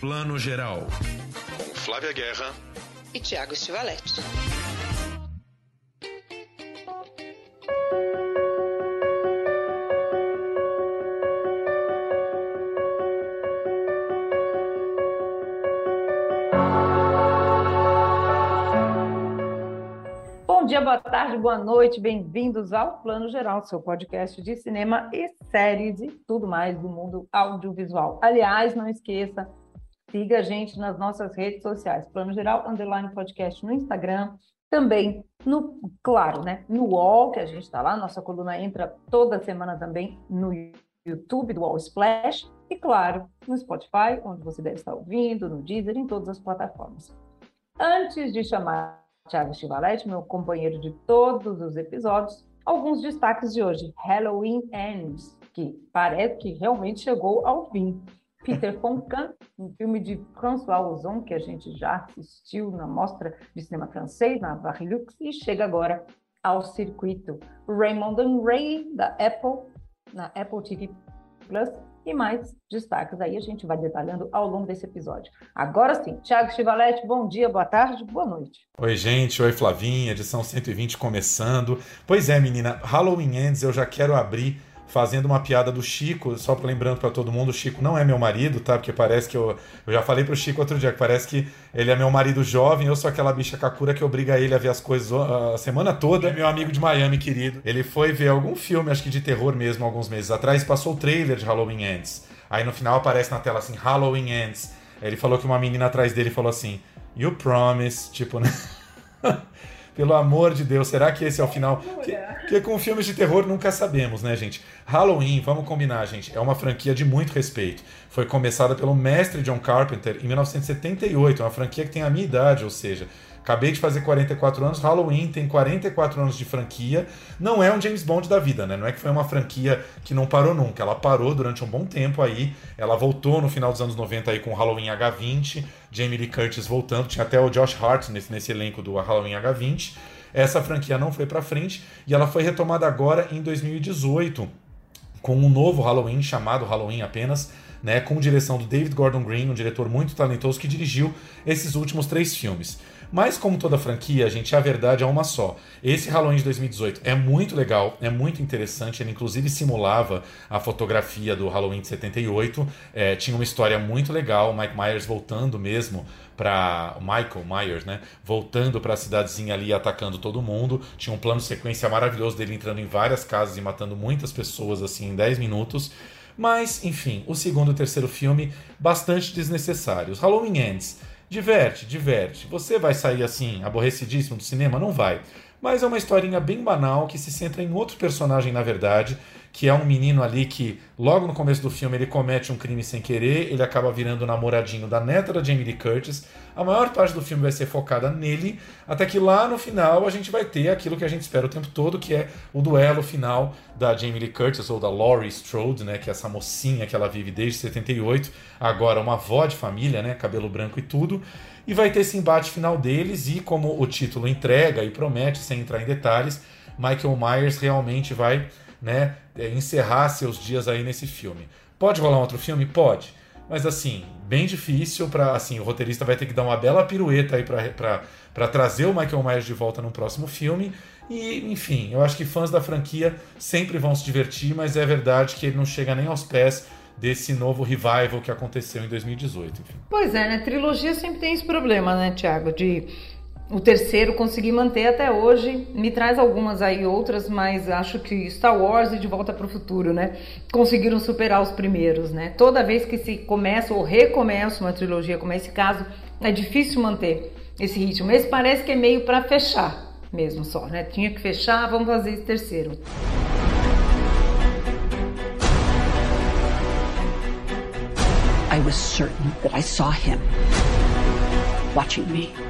Plano Geral. Com Flávia Guerra e Tiago Stivaletti. Bom dia, boa tarde, boa noite, bem-vindos ao Plano Geral, seu podcast de cinema e séries e tudo mais do mundo audiovisual. Aliás, não esqueça, siga a gente nas nossas redes sociais, Plano Geral, Underline Podcast no Instagram, também no, claro, né, no UOL, que a gente está lá, nossa coluna entra toda semana também no YouTube do UOL Splash, e claro, no Spotify, onde você deve estar ouvindo, no Deezer, em todas as plataformas. Antes de chamar Thiago Chivaletti, meu companheiro de todos os episódios, alguns destaques de hoje. Halloween Ends, que parece que realmente chegou ao fim. Peter Foncan, um filme de François Ozon, que a gente já assistiu na Mostra de Cinema Francês, na Varilux, e chega agora ao circuito. Raymond and Ray, da Apple, na Apple TV Plus, e mais destaques aí a gente vai detalhando ao longo desse episódio. Agora sim, Thiago Chivaletti, bom dia, boa tarde, boa noite. Oi, gente, oi, Flavinha, edição 120 começando. Pois é, menina, Halloween Ends eu já quero abrir fazendo uma piada do Chico, só lembrando para todo mundo, o Chico não é meu marido, tá? Porque parece que eu, eu já falei pro Chico outro dia que parece que ele é meu marido jovem, eu sou aquela bicha cacura que obriga ele a ver as coisas a semana toda. É meu amigo de Miami, querido. Ele foi ver algum filme, acho que de terror mesmo, alguns meses atrás, passou o trailer de Halloween Ends. Aí no final aparece na tela assim, Halloween Ends. Ele falou que uma menina atrás dele falou assim, You promise, tipo, né? Pelo amor de Deus, será que esse é o final? Porque, porque com filmes de terror nunca sabemos, né, gente? Halloween, vamos combinar, gente, é uma franquia de muito respeito. Foi começada pelo mestre John Carpenter em 1978, é uma franquia que tem a minha idade, ou seja, Acabei de fazer 44 anos, Halloween tem 44 anos de franquia. Não é um James Bond da vida, né? Não é que foi uma franquia que não parou nunca. Ela parou durante um bom tempo aí. Ela voltou no final dos anos 90 aí com Halloween H20, Jamie Lee Curtis voltando, tinha até o Josh Hart nesse, nesse elenco do Halloween H20. Essa franquia não foi para frente e ela foi retomada agora em 2018 com um novo Halloween chamado Halloween apenas, né, com direção do David Gordon Green, um diretor muito talentoso que dirigiu esses últimos três filmes. Mas como toda franquia, gente, a verdade é uma só. Esse Halloween de 2018 é muito legal, é muito interessante. Ele inclusive simulava a fotografia do Halloween de 78. É, tinha uma história muito legal, Mike Myers voltando mesmo para Michael Myers, né? Voltando para a cidadezinha ali atacando todo mundo. Tinha um plano de sequência maravilhoso dele entrando em várias casas e matando muitas pessoas assim em 10 minutos. Mas, enfim, o segundo e o terceiro filme bastante desnecessários. Halloween Ends Diverte, diverte. Você vai sair assim, aborrecidíssimo do cinema? Não vai. Mas é uma historinha bem banal que se centra em outro personagem, na verdade, que é um menino ali que, logo no começo do filme, ele comete um crime sem querer, ele acaba virando namoradinho da neta da Jamie Lee Curtis. A maior parte do filme vai ser focada nele, até que lá no final a gente vai ter aquilo que a gente espera o tempo todo, que é o duelo final da Jamie Lee Curtis, ou da Laurie Strode, né, que é essa mocinha que ela vive desde 78, agora uma avó de família, né, cabelo branco e tudo. E vai ter esse embate final deles, e como o título entrega e promete, sem entrar em detalhes, Michael Myers realmente vai né, encerrar seus dias aí nesse filme. Pode rolar um outro filme? Pode. Mas assim, bem difícil para assim, o roteirista vai ter que dar uma bela pirueta aí para trazer o Michael Myers de volta no próximo filme. E, enfim, eu acho que fãs da franquia sempre vão se divertir, mas é verdade que ele não chega nem aos pés desse novo revival que aconteceu em 2018. Enfim. Pois é, né? Trilogia sempre tem esse problema, né, Tiago? De o terceiro consegui manter até hoje. Me traz algumas aí outras, mas acho que Star Wars e De Volta para o Futuro, né? Conseguiram superar os primeiros, né? Toda vez que se começa ou recomeça uma trilogia, como é esse caso, é difícil manter esse ritmo. Esse parece que é meio para fechar mesmo só, né? Tinha que fechar, vamos fazer esse terceiro. I was certain that I saw him watching me.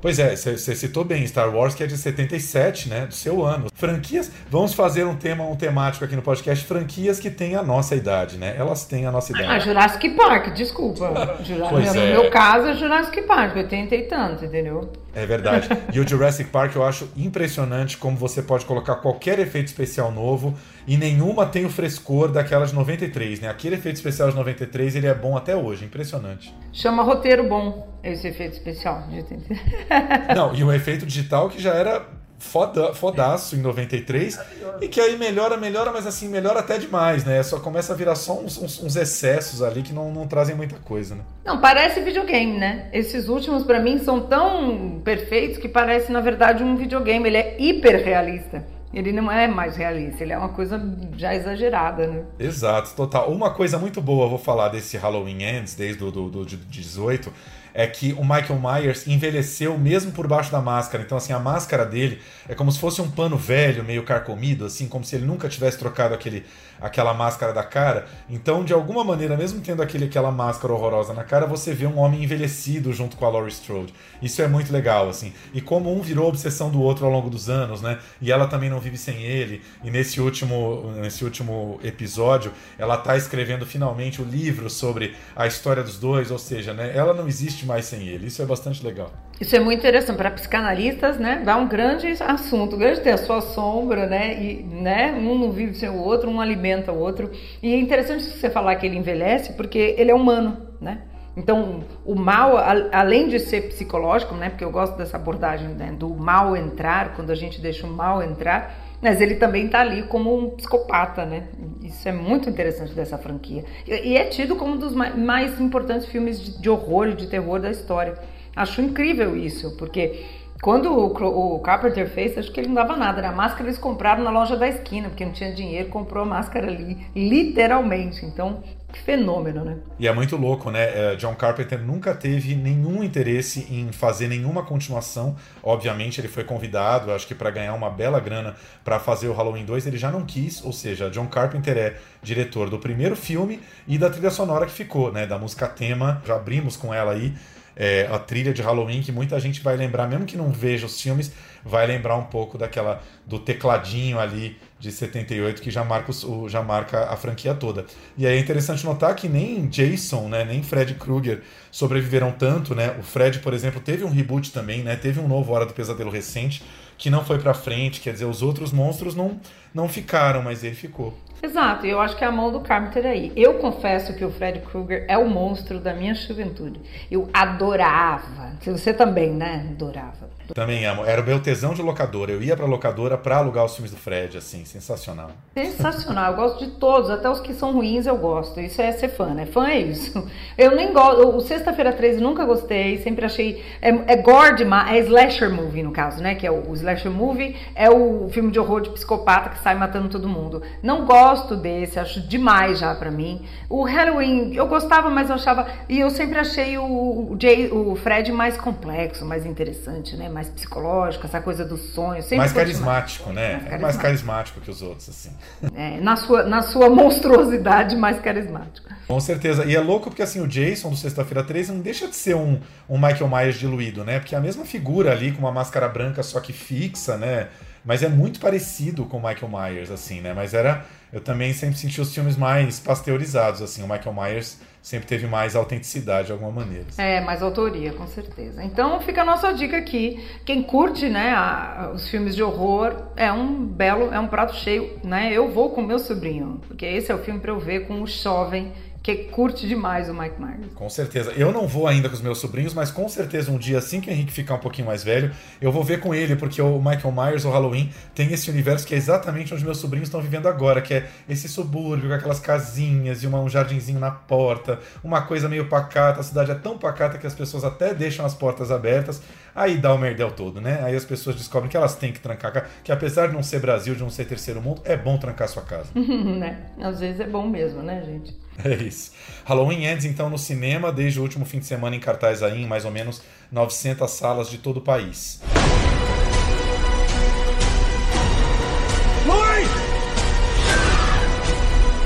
Pois é, você citou bem, Star Wars que é de 77, né? Do seu ano. Franquias, vamos fazer um tema, um temático aqui no podcast, franquias que têm a nossa idade, né? Elas têm a nossa idade. Ah, Jurassic Park, desculpa. Pois no é. meu caso é Jurassic Park, 80 e tanto, entendeu? É verdade. E o Jurassic Park eu acho impressionante como você pode colocar qualquer efeito especial novo e nenhuma tem o frescor daquela de 93, né? Aquele efeito especial de 93 ele é bom até hoje, impressionante. Chama roteiro bom esse efeito especial de 80. Não, e o efeito digital que já era foda, fodaço em 93 e que aí melhora, melhora, mas assim, melhora até demais, né? Só começa a virar só uns, uns, uns excessos ali que não, não trazem muita coisa, né? Não, parece videogame, né? Esses últimos pra mim são tão perfeitos que parece na verdade um videogame, ele é hiper realista. Ele não é mais realista, ele é uma coisa já exagerada, né? Exato, total. Uma coisa muito boa, vou falar desse Halloween Ends, desde o do, do, de 18, é que o Michael Myers envelheceu mesmo por baixo da máscara. Então, assim, a máscara dele é como se fosse um pano velho, meio carcomido, assim, como se ele nunca tivesse trocado aquele, aquela máscara da cara. Então, de alguma maneira, mesmo tendo aquele, aquela máscara horrorosa na cara, você vê um homem envelhecido junto com a Laurie Strode. Isso é muito legal, assim. E como um virou obsessão do outro ao longo dos anos, né? E ela também não vive sem ele. E nesse último, nesse último episódio, ela tá escrevendo finalmente o livro sobre a história dos dois, ou seja, né? Ela não existe mais sem ele. Isso é bastante legal. Isso é muito interessante para psicanalistas, né? Dá um grande assunto, grande ter a sua sombra, né? E, né? Um não vive sem o outro, um alimenta o outro. E é interessante você falar que ele envelhece, porque ele é humano, né? Então, o mal, além de ser psicológico, né? Porque eu gosto dessa abordagem né? do mal entrar, quando a gente deixa o mal entrar, mas ele também está ali como um psicopata, né? Isso é muito interessante dessa franquia. E é tido como um dos mais importantes filmes de horror e de terror da história. Acho incrível isso, porque quando o, Carpenter fez, acho que ele não dava nada, né? A máscara eles compraram na loja da esquina, porque não tinha dinheiro, comprou a máscara ali, literalmente. Então, que fenômeno, né? E é muito louco, né? John Carpenter nunca teve nenhum interesse em fazer nenhuma continuação. Obviamente, ele foi convidado, acho que para ganhar uma bela grana para fazer o Halloween 2, ele já não quis. Ou seja, John Carpenter é diretor do primeiro filme e da trilha sonora que ficou, né? Da música tema. Já abrimos com ela aí é, a trilha de Halloween que muita gente vai lembrar, mesmo que não veja os filmes, vai lembrar um pouco daquela do tecladinho ali de 78 que já marca, o, já marca a franquia toda. E aí é interessante notar que nem Jason, né, nem Fred Krueger sobreviveram tanto, né? O Fred, por exemplo, teve um reboot também, né? Teve um novo Hora do Pesadelo recente que não foi para frente, quer dizer, os outros monstros não não ficaram, mas ele ficou. Exato, eu acho que é a mão do Carpenter aí. Eu confesso que o Fred Krueger é o monstro da minha juventude. Eu adorava. Você também, né? Adorava. Também amo. Era o meu tesão de locadora. Eu ia pra locadora pra alugar os filmes do Fred, assim, sensacional. Sensacional. Eu gosto de todos, até os que são ruins eu gosto. Isso é ser fã, né? Fã é isso. Eu nem gosto. O Sexta-feira 13 nunca gostei, sempre achei. É, é gore demais. É slasher movie, no caso, né? Que é o, o slasher movie, é o filme de horror de psicopata que sai matando todo mundo. Não gosto desse, acho demais já pra mim. O Halloween, eu gostava, mas eu achava. E eu sempre achei o, o, Jay, o Fred mais complexo, mais interessante, né? Mais psicológico, essa coisa do sonho. Sempre mais carismático, né? Mais é mais carismático que os outros, assim. É, na, sua, na sua monstruosidade, mais carismático. Com certeza. E é louco porque assim, o Jason do Sexta-feira 13 não deixa de ser um, um Michael Myers diluído, né? Porque é a mesma figura ali, com uma máscara branca, só que fixa, né? Mas é muito parecido com o Michael Myers, assim, né? Mas era. Eu também sempre senti os filmes mais pasteurizados, assim. O Michael Myers sempre teve mais autenticidade de alguma maneira. Assim. É, mais autoria, com certeza. Então fica a nossa dica aqui. Quem curte, né, a, os filmes de horror, é um belo, é um prato cheio, né? Eu vou com meu sobrinho, porque esse é o filme para eu ver com o jovem que curte demais o Mike Myers. Com certeza. Eu não vou ainda com os meus sobrinhos, mas com certeza um dia, assim que o Henrique ficar um pouquinho mais velho, eu vou ver com ele, porque o Michael Myers, o Halloween, tem esse universo que é exatamente onde meus sobrinhos estão vivendo agora, que é esse subúrbio, com aquelas casinhas e uma, um jardinzinho na porta, uma coisa meio pacata. A cidade é tão pacata que as pessoas até deixam as portas abertas. Aí dá o merdel todo, né? Aí as pessoas descobrem que elas têm que trancar, que apesar de não ser Brasil, de não ser terceiro mundo, é bom trancar sua casa. né? Às vezes é bom mesmo, né, gente? É isso. Halloween Ends, então, no cinema, desde o último fim de semana em cartaz aí, em mais ou menos 900 salas de todo o país.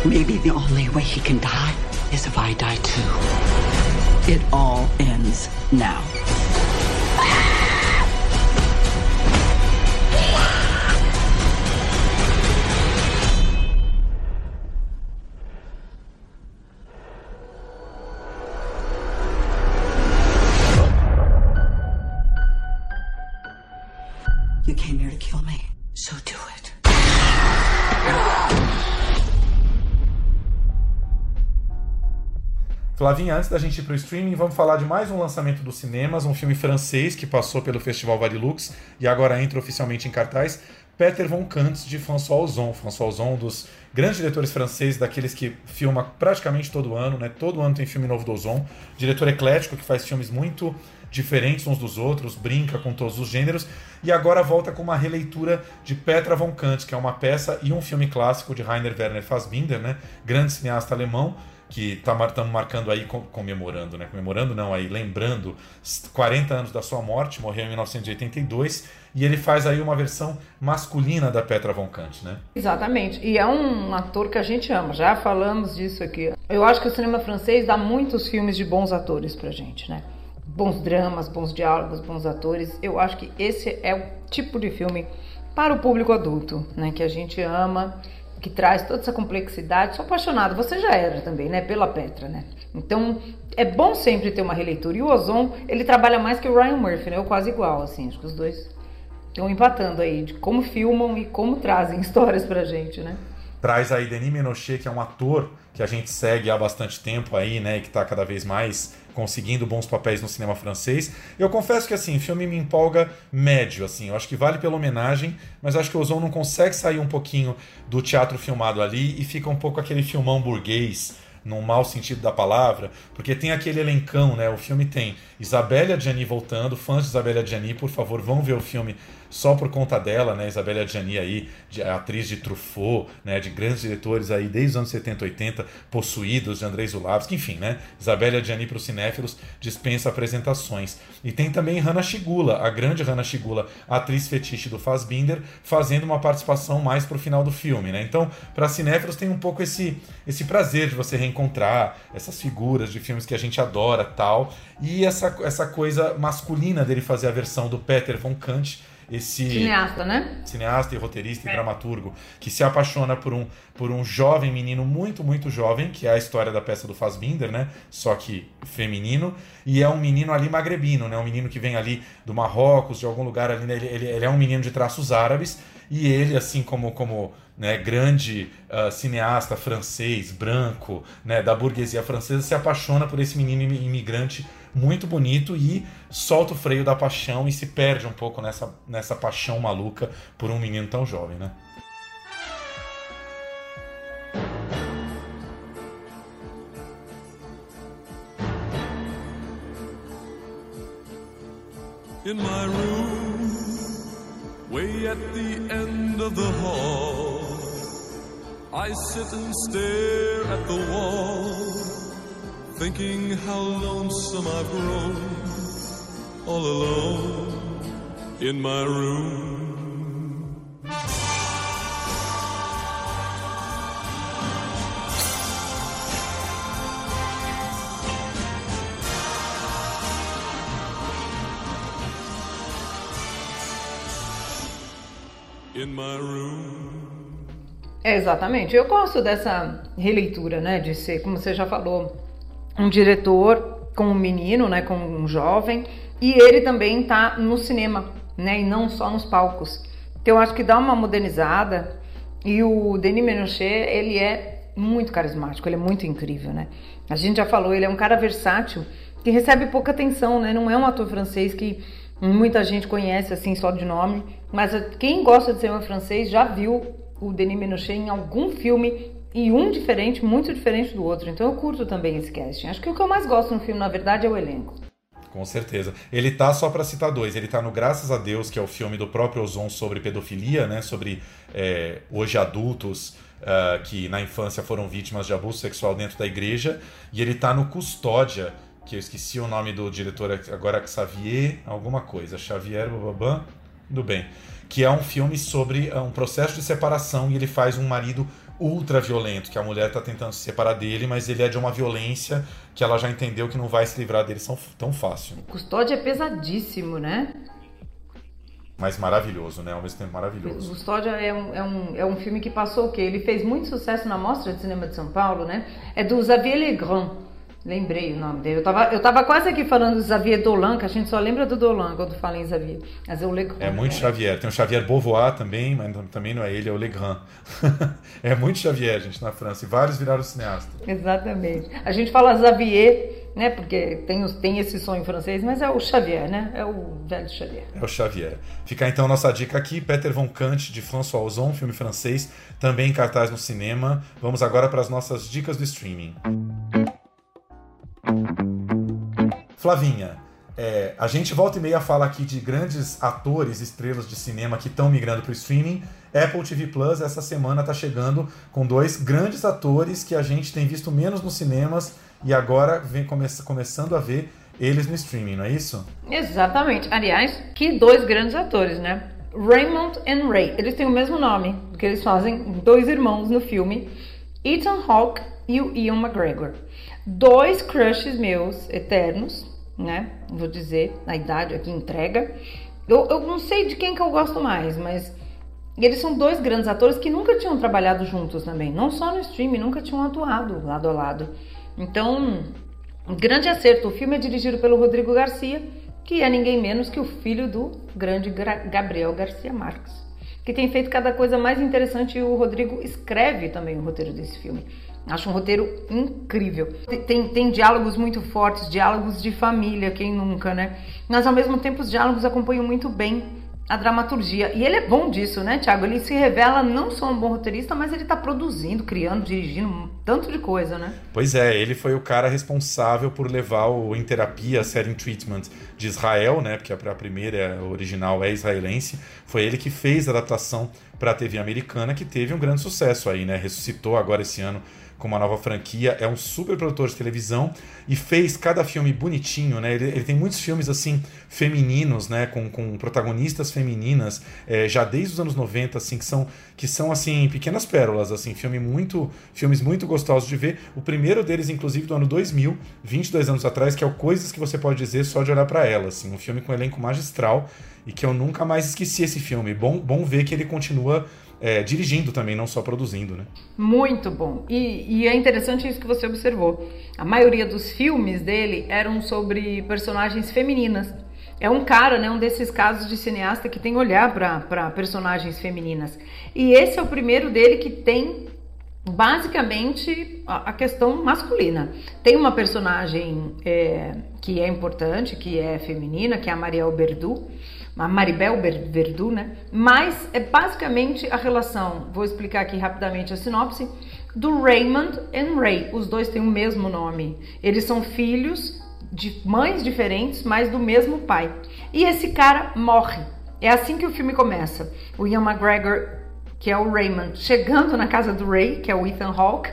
Maybe the only way he can die is if I die too. It all ends now. Flavinha, antes da gente ir pro streaming, vamos falar de mais um lançamento dos cinemas, um filme francês que passou pelo Festival Varilux e agora entra oficialmente em cartaz. Peter von Kantz, de François Ozon. François Ozon, um dos grandes diretores franceses, daqueles que filma praticamente todo ano, né? Todo ano tem filme novo do Ozon. Diretor eclético que faz filmes muito diferentes uns dos outros, brinca com todos os gêneros, e agora volta com uma releitura de Petra von Kant, que é uma peça e um filme clássico de Rainer Werner Fassbinder, né? grande cineasta alemão, que estamos tá, marcando aí, comemorando, né? Comemorando não, aí lembrando 40 anos da sua morte, morreu em 1982, e ele faz aí uma versão masculina da Petra von Kant, né? Exatamente, e é um ator que a gente ama, já falamos disso aqui. Eu acho que o cinema francês dá muitos filmes de bons atores pra gente, né? Bons dramas, bons diálogos, bons atores. Eu acho que esse é o tipo de filme para o público adulto, né? Que a gente ama que traz toda essa complexidade. Sou apaixonado, você já era também, né? Pela Petra, né? Então, é bom sempre ter uma releitura. E o Ozon, ele trabalha mais que o Ryan Murphy, né? Ou quase igual, assim. Acho que os dois estão empatando aí de como filmam e como trazem histórias pra gente, né? Traz aí Denis Menochet, que é um ator que a gente segue há bastante tempo aí, né? E que tá cada vez mais conseguindo bons papéis no cinema francês. Eu confesso que assim, o filme me empolga médio, assim. Eu acho que vale pela homenagem, mas acho que o Ozon não consegue sair um pouquinho do teatro filmado ali e fica um pouco aquele filmão burguês num mau sentido da palavra, porque tem aquele elencão, né? O filme tem Isabelle Gianni voltando, fãs de Isabelle Gianni, por favor, vão ver o filme só por conta dela, né? Isabelle Gianni aí, de, atriz de Truffaut, né? De grandes diretores aí desde os anos 70, 80, possuídos de Andrei Zulavski, enfim, né? Isabelle Gianni para os cinéfilos dispensa apresentações. E tem também Hannah Shigula, a grande Hannah Shigula, atriz fetiche do Fassbinder, fazendo uma participação mais para o final do filme, né? Então, para cinéfilos tem um pouco esse esse prazer de você reencontrar essas figuras de filmes que a gente adora, tal, e essa essa coisa masculina dele fazer a versão do Peter von Kant esse cineasta, né? Cineasta e roteirista e é. dramaturgo que se apaixona por um, por um jovem menino muito, muito jovem, que é a história da peça do Fassbinder, né? Só que feminino, e é um menino ali magrebino, né? Um menino que vem ali do Marrocos, de algum lugar ali, né? ele, ele, ele é um menino de traços árabes, e ele, assim como, como né, grande uh, cineasta francês, branco, né, da burguesia francesa, se apaixona por esse menino imigrante muito bonito e solta o freio da paixão e se perde um pouco nessa, nessa paixão maluca por um menino tão jovem, né? In my room, way at the end of the hall, I sit and stare at the wall. Thinking how lonesome I've grown, all alone in my room. In my room. É, exatamente. Eu gosto dessa releitura, né? De ser, como você já falou, um diretor com um menino, né, com um jovem, e ele também está no cinema, né, e não só nos palcos. Então eu acho que dá uma modernizada e o Denis Menochet, ele é muito carismático, ele é muito incrível, né? A gente já falou, ele é um cara versátil que recebe pouca atenção, né? Não é um ator francês que muita gente conhece assim só de nome, mas quem gosta de cinema francês já viu o Denis Menochet em algum filme e um diferente, muito diferente do outro. Então eu curto também esse casting. Acho que o que eu mais gosto no filme, na verdade, é o elenco. Com certeza. Ele tá só para citar dois. Ele tá no Graças a Deus, que é o filme do próprio Ozon sobre pedofilia, né? Sobre é, hoje adultos uh, que na infância foram vítimas de abuso sexual dentro da igreja. E ele tá no Custódia, que eu esqueci o nome do diretor agora, Xavier, alguma coisa. Xavier Bababam. Tudo bem. Que é um filme sobre uh, um processo de separação e ele faz um marido ultra violento, que a mulher está tentando se separar dele, mas ele é de uma violência que ela já entendeu que não vai se livrar dele tão fácil. Custódia é pesadíssimo, né? Mas maravilhoso, né? Ao mesmo tempo maravilhoso. Custódia é um, é, um, é um filme que passou o quê? Ele fez muito sucesso na Mostra de Cinema de São Paulo, né? É do Xavier Legrand. Lembrei o nome dele. Eu tava, eu tava quase aqui falando do Xavier Dolan, que a gente só lembra do Dolan quando fala em Xavier. Mas é o Legrand. É muito Xavier. Tem o Xavier Beauvoir também, mas também não é ele, é o Legrand. é muito Xavier, gente, na França. E vários viraram cineasta. Exatamente. A gente fala Xavier, né? Porque tem, tem esse som em francês, mas é o Xavier, né? É o velho Xavier. É o Xavier. Fica então nossa dica aqui: Peter von Kant, de François Ozon, filme francês, também em cartaz no cinema. Vamos agora para as nossas dicas do streaming. Flavinha, é, a gente volta e meia fala aqui de grandes atores, estrelas de cinema que estão migrando para o streaming. Apple TV Plus essa semana está chegando com dois grandes atores que a gente tem visto menos nos cinemas e agora vem come começando a ver eles no streaming, não é isso? Exatamente. Aliás, que dois grandes atores, né? Raymond and Ray. Eles têm o mesmo nome, porque eles fazem dois irmãos no filme, Ethan Hawke e o Ian McGregor dois crushes meus eternos, né? Vou dizer, a idade aqui entrega. Eu, eu não sei de quem que eu gosto mais, mas eles são dois grandes atores que nunca tinham trabalhado juntos também. Não só no streaming, nunca tinham atuado lado a lado. Então, um grande acerto. O filme é dirigido pelo Rodrigo Garcia, que é ninguém menos que o filho do grande Gabriel Garcia Marques, que tem feito cada coisa mais interessante e o Rodrigo escreve também o roteiro desse filme. Acho um roteiro incrível. Tem, tem diálogos muito fortes, diálogos de família, quem nunca, né? Mas ao mesmo tempo os diálogos acompanham muito bem a dramaturgia. E ele é bom disso, né, Thiago? Ele se revela não só um bom roteirista, mas ele tá produzindo, criando, dirigindo um tanto de coisa, né? Pois é, ele foi o cara responsável por levar o Em Terapia, a série Em Treatment de Israel, né? Porque a primeira, a original, é israelense. Foi ele que fez a adaptação para a TV americana, que teve um grande sucesso aí, né? Ressuscitou agora esse ano com uma nova franquia, é um super produtor de televisão e fez cada filme bonitinho, né? Ele, ele tem muitos filmes assim femininos, né? Com, com protagonistas femininas, é, já desde os anos 90, assim, que são, que são assim pequenas pérolas, assim, filme muito, filmes muito gostosos de ver. O primeiro deles, inclusive, do ano 2000, 22 anos atrás, que é o Coisas que você pode dizer só de olhar para ela, assim, um filme com um elenco magistral e que eu nunca mais esqueci esse filme. Bom, bom ver que ele continua é, dirigindo também, não só produzindo, né? Muito bom. E, e, é interessante isso que você observou. A maioria dos filmes dele eram sobre personagens femininas. É um cara, né, um desses casos de cineasta que tem olhar para personagens femininas. E esse é o primeiro dele que tem basicamente a, questão masculina. Tem uma personagem é, que é importante, que é feminina, que é a Marielle Berdu a Maribel Verdu, né? Mas é basicamente a relação, vou explicar aqui rapidamente a sinopse, do Raymond e Ray. Os dois têm o mesmo nome. Eles são filhos de mães diferentes, mas do mesmo pai. E esse cara morre. É assim que o filme começa. O Ian McGregor, que é o Raymond, chegando na casa do Ray, que é o Ethan Hawke,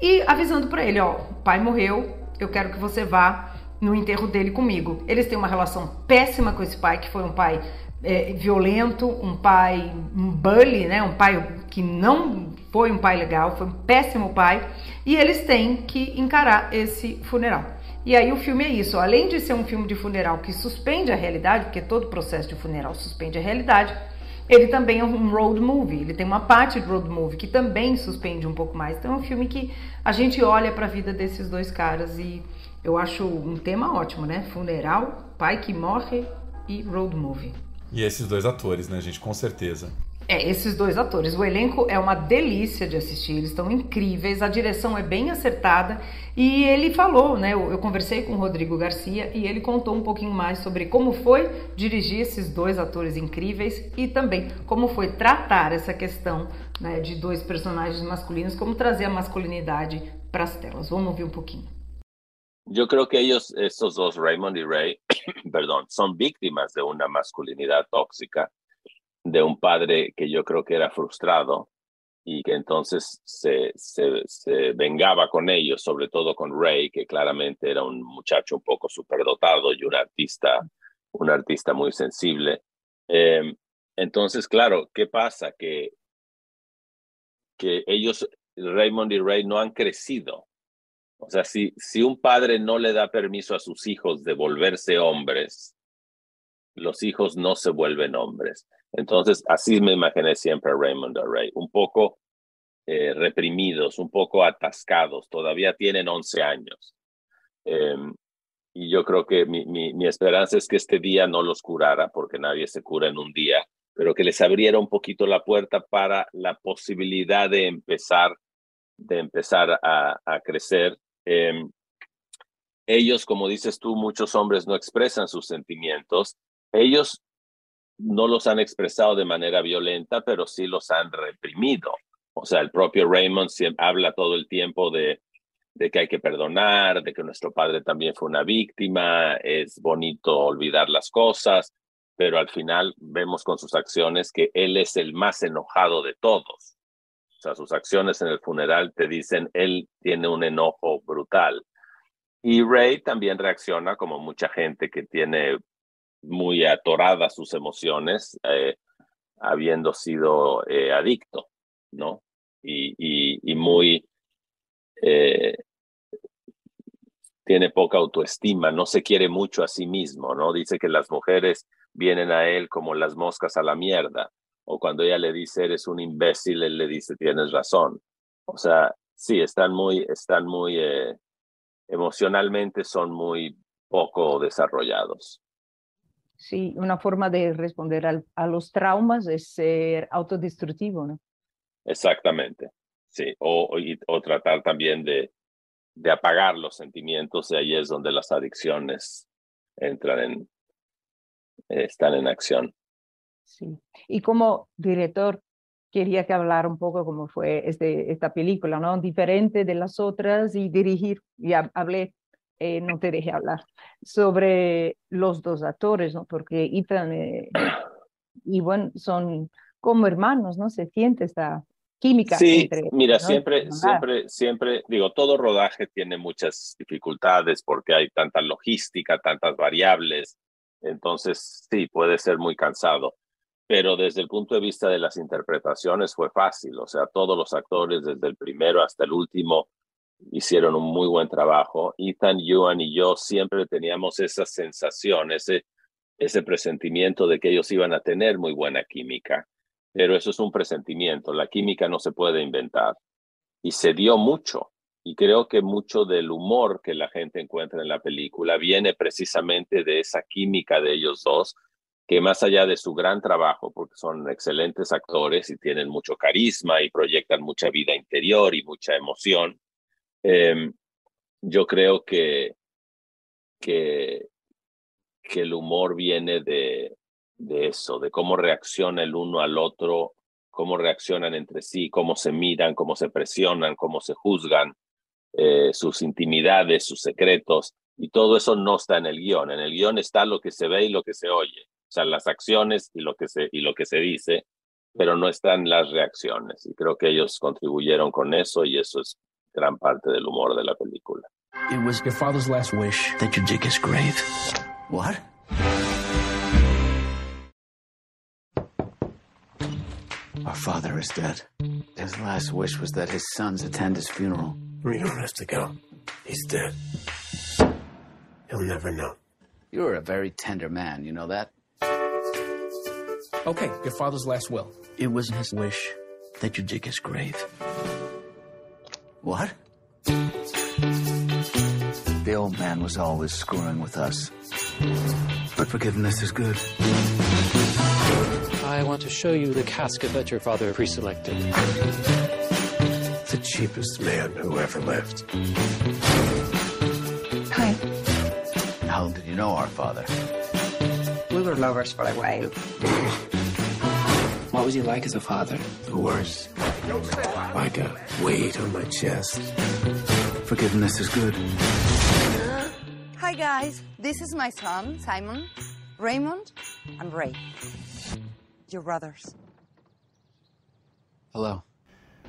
e avisando para ele, ó, o pai morreu, eu quero que você vá no enterro dele comigo. Eles têm uma relação péssima com esse pai, que foi um pai é, violento, um pai um bully, né? Um pai que não foi um pai legal, foi um péssimo pai. E eles têm que encarar esse funeral. E aí o filme é isso. Além de ser um filme de funeral que suspende a realidade, porque todo processo de funeral suspende a realidade, ele também é um road movie. Ele tem uma parte de road movie que também suspende um pouco mais. Então é um filme que a gente olha para a vida desses dois caras e eu acho um tema ótimo, né? Funeral, pai que morre e road movie. E esses dois atores, né, gente? Com certeza. É, esses dois atores. O elenco é uma delícia de assistir, eles estão incríveis, a direção é bem acertada. E ele falou, né? Eu, eu, conversei com o Rodrigo Garcia e ele contou um pouquinho mais sobre como foi dirigir esses dois atores incríveis e também como foi tratar essa questão né, de dois personagens masculinos, como trazer a masculinidade para as telas. Vamos ouvir um pouquinho. Yo creo que ellos, estos dos, Raymond y Ray, perdón, son víctimas de una masculinidad tóxica, de un padre que yo creo que era frustrado y que entonces se, se, vengaba con ellos, sobre todo con Ray, que claramente era un muchacho un poco superdotado y un artista, un artista muy sensible. Eh, entonces, claro, ¿qué pasa? Que, que ellos, Raymond y Ray, no han crecido o sea, si, si un padre no le da permiso a sus hijos de volverse hombres, los hijos no se vuelven hombres. Entonces, así me imaginé siempre a Raymond Array, un poco eh, reprimidos, un poco atascados, todavía tienen 11 años. Em, y yo creo que mi, mi, mi, esperanza es que este día no los curara, porque nadie se cura en un día, pero que les abriera un poquito la puerta para la posibilidad de empezar, de empezar a, a crecer. Eh, ellos, como dices tú, muchos hombres no expresan sus sentimientos. Ellos no los han expresado de manera violenta, pero sí los han reprimido. O sea, el propio Raymond habla todo el tiempo de que hay que perdonar, de que nuestro padre también fue una víctima, es bonito olvidar las cosas, pero al final vemos con sus acciones que él es el más enojado de todos. O sea, sus acciones en el funeral te dicen, él tiene un enojo brutal. Y Ray también reacciona como mucha gente que tiene muy atoradas sus emociones, eh, habiendo sido eh, adicto, ¿no? Y, y, muy... Eh, tiene poca autoestima, no se quiere mucho a sí mismo, ¿no? Dice que las mujeres vienen a él como las moscas a la mierda, o cuando ella le dice eres un imbécil, él le dice tienes razón. O sea, sí, están muy, están muy, eh, emocionalmente son muy poco desarrollados. Sí, una forma de responder al, a los traumas es ser autodestructivo, ¿no? Exactamente, sí, o, o tratar también de, de apagar los sentimientos y ahí es donde las adicciones entran en, están en acción. Sí, y como director, quería que hablara un poco cómo fue este, esta película, ¿no? Diferente de las otras y dirigir, ya hablé, eh, no te dejé hablar, sobre los dos actores, ¿no? Porque Ethan eh, y bueno, son como hermanos, ¿no? Se siente esta química. Sí, entre, mira, ¿no? siempre, siempre, siempre, digo, todo rodaje tiene muchas dificultades porque hay tanta logística, tantas variables, entonces sí, puede ser muy cansado pero desde el punto de vista de las interpretaciones fue fácil, o sea, todos los actores, desde el primero hasta el último, hicieron un muy buen trabajo. Ethan, Yuan y yo siempre teníamos esa sensación, ese, ese presentimiento de que ellos iban a tener muy buena química, pero eso es un presentimiento, la química no se puede inventar. Y se dio mucho, y creo que mucho del humor que la gente encuentra en la película viene precisamente de esa química de ellos dos, que más allá de su gran trabajo, porque son excelentes actores y tienen mucho carisma y proyectan mucha vida interior y mucha emoción, eh, yo creo que, que, que, el humor viene de, de eso, de cómo reacciona el uno al otro, cómo reaccionan entre sí, cómo se miran, cómo se presionan, cómo se juzgan, eh, sus intimidades, sus secretos, y todo eso no está en el guion. En el guion está lo que se ve y lo que se oye o sea, las acciones y lo que se, y lo que se dice, pero no están las reacciones. Y creo que ellos contribuyeron con eso y eso es gran parte del humor de la película. It was your father's last wish that you dig his grave. What? Our father is dead. His last wish was that his sons attend his funeral. We don't have to go. He's dead. He'll never know. You're a very tender man, you know that? Okay, your father's last will. It was his wish that you dig his grave. What? The old man was always screwing with us. But forgiveness is good. I want to show you the casket that your father pre-selected. The cheapest man who ever lived. Hi. How did you know our father? Were lovers for a while. What was he like as a father? The worst. Like a weight on my chest. Forgiveness is good. Hi, guys. This is my son, Simon, Raymond, and Ray. Your brothers. Hello.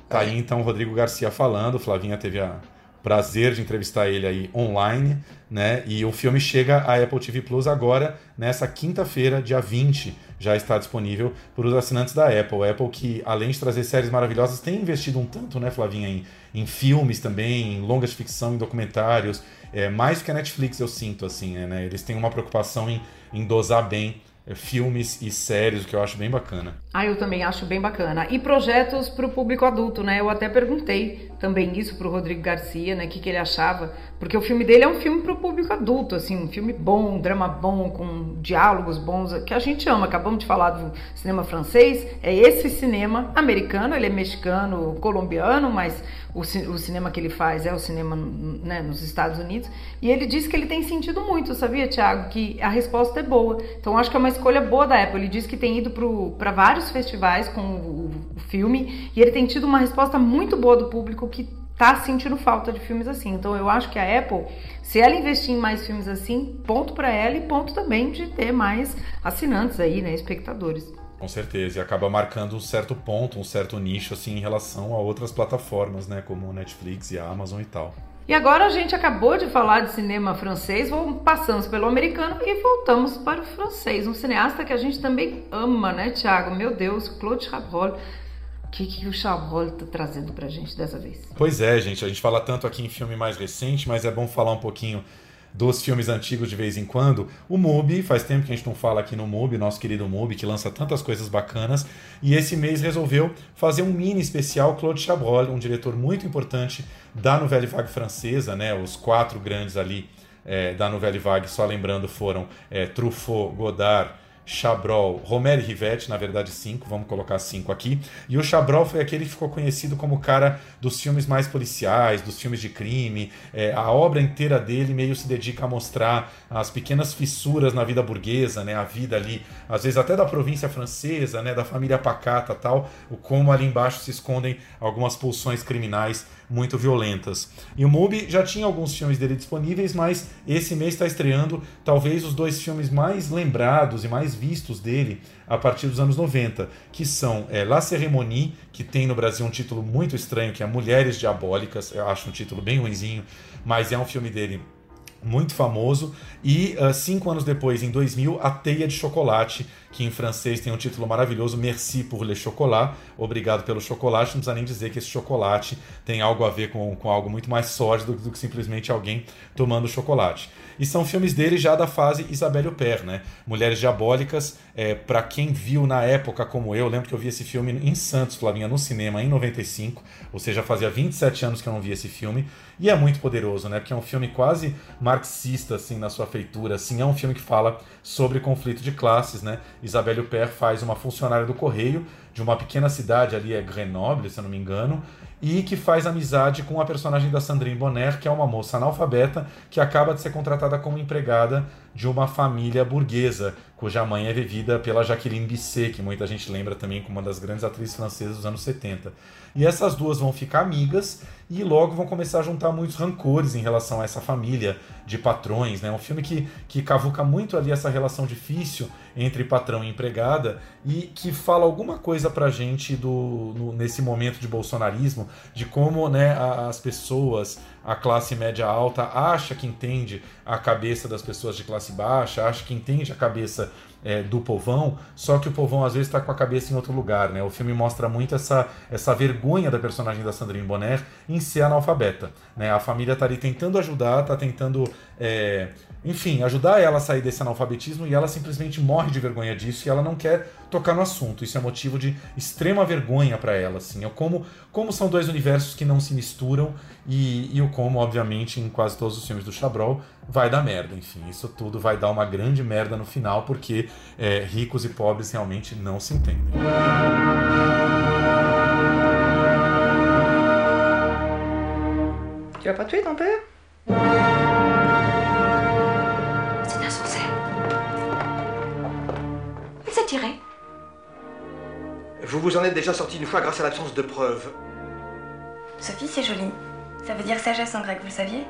Tá aí então o Rodrigo Garcia falando, Flavinha teve a prazer de entrevistar ele aí online, né? E o filme chega à Apple TV Plus agora, nessa quinta-feira, dia 20, já está disponível para os assinantes da Apple. A Apple que, além de trazer séries maravilhosas, tem investido um tanto, né, Flavinha, em, em filmes também, em longas de ficção, em documentários, é, mais que a Netflix eu sinto, assim, né? Eles têm uma preocupação em, em dosar bem filmes e séries, o que eu acho bem bacana. Ah, eu também acho bem bacana. E projetos para o público adulto, né? Eu até perguntei também isso para o Rodrigo Garcia, né? O que, que ele achava, porque o filme dele é um filme para o público adulto, assim, um filme bom, um drama bom, com diálogos bons, que a gente ama. Acabamos de falar do cinema francês, é esse cinema americano, ele é mexicano, colombiano, mas o, o cinema que ele faz é o cinema né, nos Estados Unidos. E ele disse que ele tem sentido muito, sabia, Tiago? Que a resposta é boa. Então acho que é uma escolha boa da Apple. Ele disse que tem ido para vários festivais com o, o filme e ele tem tido uma resposta muito boa do público que tá sentindo falta de filmes assim. Então eu acho que a Apple, se ela investir em mais filmes assim, ponto para ela e ponto também de ter mais assinantes aí, né, espectadores. Com certeza, e acaba marcando um certo ponto, um certo nicho assim em relação a outras plataformas, né, como Netflix e a Amazon e tal. E agora a gente acabou de falar de cinema francês, passamos pelo americano e voltamos para o francês, um cineasta que a gente também ama, né, Thiago? Meu Deus, Claude Chabrol. O que, que o Chabrol está trazendo para a gente dessa vez? Pois é, gente, a gente fala tanto aqui em filme mais recente, mas é bom falar um pouquinho dos filmes antigos de vez em quando. O MUBI, faz tempo que a gente não fala aqui no MUBI, nosso querido MUBI, que lança tantas coisas bacanas, e esse mês resolveu fazer um mini especial Claude Chabrol, um diretor muito importante da Nouvelle Vague francesa, né? Os quatro grandes ali é, da Nouvelle Vague, só lembrando, foram é, Truffaut, Godard, Chabrol, Romero e Rivetti, na verdade cinco, vamos colocar cinco aqui. E o Chabrol foi aquele que ficou conhecido como o cara dos filmes mais policiais, dos filmes de crime. É, a obra inteira dele meio se dedica a mostrar as pequenas fissuras na vida burguesa, né? A vida ali, às vezes até da província francesa, né? Da família pacata tal, o como ali embaixo se escondem algumas pulsões criminais muito violentas. E o Mubi já tinha alguns filmes dele disponíveis, mas esse mês está estreando talvez os dois filmes mais lembrados e mais vistos dele a partir dos anos 90, que são é, La Cérémonie, que tem no Brasil um título muito estranho, que é Mulheres Diabólicas, eu acho um título bem ruinzinho, mas é um filme dele muito famoso. E uh, cinco anos depois, em 2000, A Teia de Chocolate, que em francês tem um título maravilhoso, Merci pour le chocolat, obrigado pelo chocolate. Não precisa nem dizer que esse chocolate tem algo a ver com, com algo muito mais sólido do que simplesmente alguém tomando chocolate. E são filmes dele já da fase Isabelle Huppert, né? Mulheres Diabólicas, é, para quem viu na época como eu, lembro que eu vi esse filme em Santos, Flavinha, no cinema, em 95, ou seja, fazia 27 anos que eu não vi esse filme, e é muito poderoso, né? Porque é um filme quase marxista, assim, na sua feitura, assim, é um filme que fala sobre conflito de classes, né? Isabelle Huppert faz uma funcionária do Correio de uma pequena cidade ali, é Grenoble, se eu não me engano, e que faz amizade com a personagem da Sandrine Bonner, que é uma moça analfabeta que acaba de ser contratada como empregada de uma família burguesa, cuja mãe é vivida pela Jacqueline Bisset, que muita gente lembra também como uma das grandes atrizes francesas dos anos 70. E essas duas vão ficar amigas e logo vão começar a juntar muitos rancores em relação a essa família de patrões. Né? um filme que, que cavuca muito ali essa relação difícil entre patrão e empregada e que fala alguma coisa pra gente do, no, nesse momento de bolsonarismo, de como né, as pessoas, a classe média alta, acha que entende a cabeça das pessoas de classe baixa, acha que entende a cabeça é, do povão, só que o povão às vezes está com a cabeça em outro lugar. Né? O filme mostra muito essa, essa vergonha da personagem da Sandrine Bonner em ser analfabeta. Né? A família está ali tentando ajudar, está tentando, é, enfim, ajudar ela a sair desse analfabetismo e ela simplesmente morre de vergonha disso e ela não quer tocar no assunto. Isso é motivo de extrema vergonha para ela. Assim. É como, como são dois universos que não se misturam e, e o como, obviamente, em quase todos os filmes do Chabrol, vai dar merda. Enfim, isso tudo vai dar uma grande merda no final, porque é, ricos e pobres realmente não se entendem. Tu vas pas tuer ton père C'est insensé. Il s'est tiré. Vous vous en êtes déjà sorti une fois grâce à l'absence de preuves. Sophie, c'est joli. Ça veut dire sagesse en grec, vous le saviez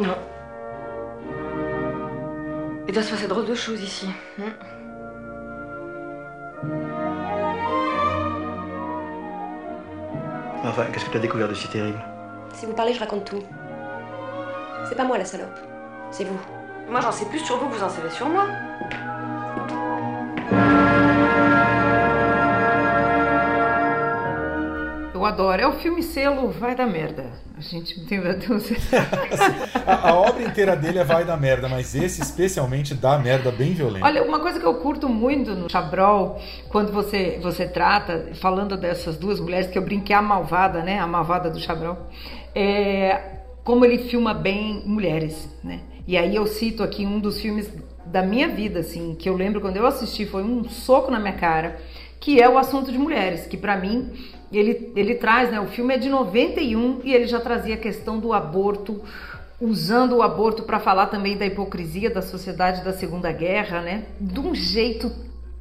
Non. Il doit se passer drôle de choses ici. Enfin, qu'est-ce que tu as découvert de si terrible Si vous parlez, je raconte tout. C'est pas moi la salope. C'est vous. Moi, j'en sais plus sur vous que vous en savez sur moi. Adoro. É o filme selo Vai da Merda. A gente tem. a, a, obra inteira dele é Vai da Merda, mas esse especialmente dá merda bem violenta. Olha, uma coisa que eu curto muito no Chabrol, quando você, você trata, falando dessas duas mulheres, que eu brinquei a malvada, né? A malvada do Chabrol, é como ele filma bem mulheres, né? E aí eu cito aqui um dos filmes da minha vida, assim, que eu lembro quando eu assisti, foi um soco na minha cara, que é o assunto de mulheres, que para mim ele, ele traz, né? O filme é de 91 e ele já trazia a questão do aborto, usando o aborto para falar também da hipocrisia da sociedade da Segunda Guerra, né? De um jeito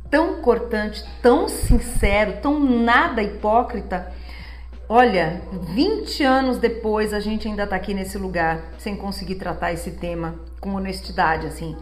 tão cortante, tão sincero, tão nada hipócrita. Olha, 20 anos depois a gente ainda está aqui nesse lugar sem conseguir tratar esse tema com honestidade, assim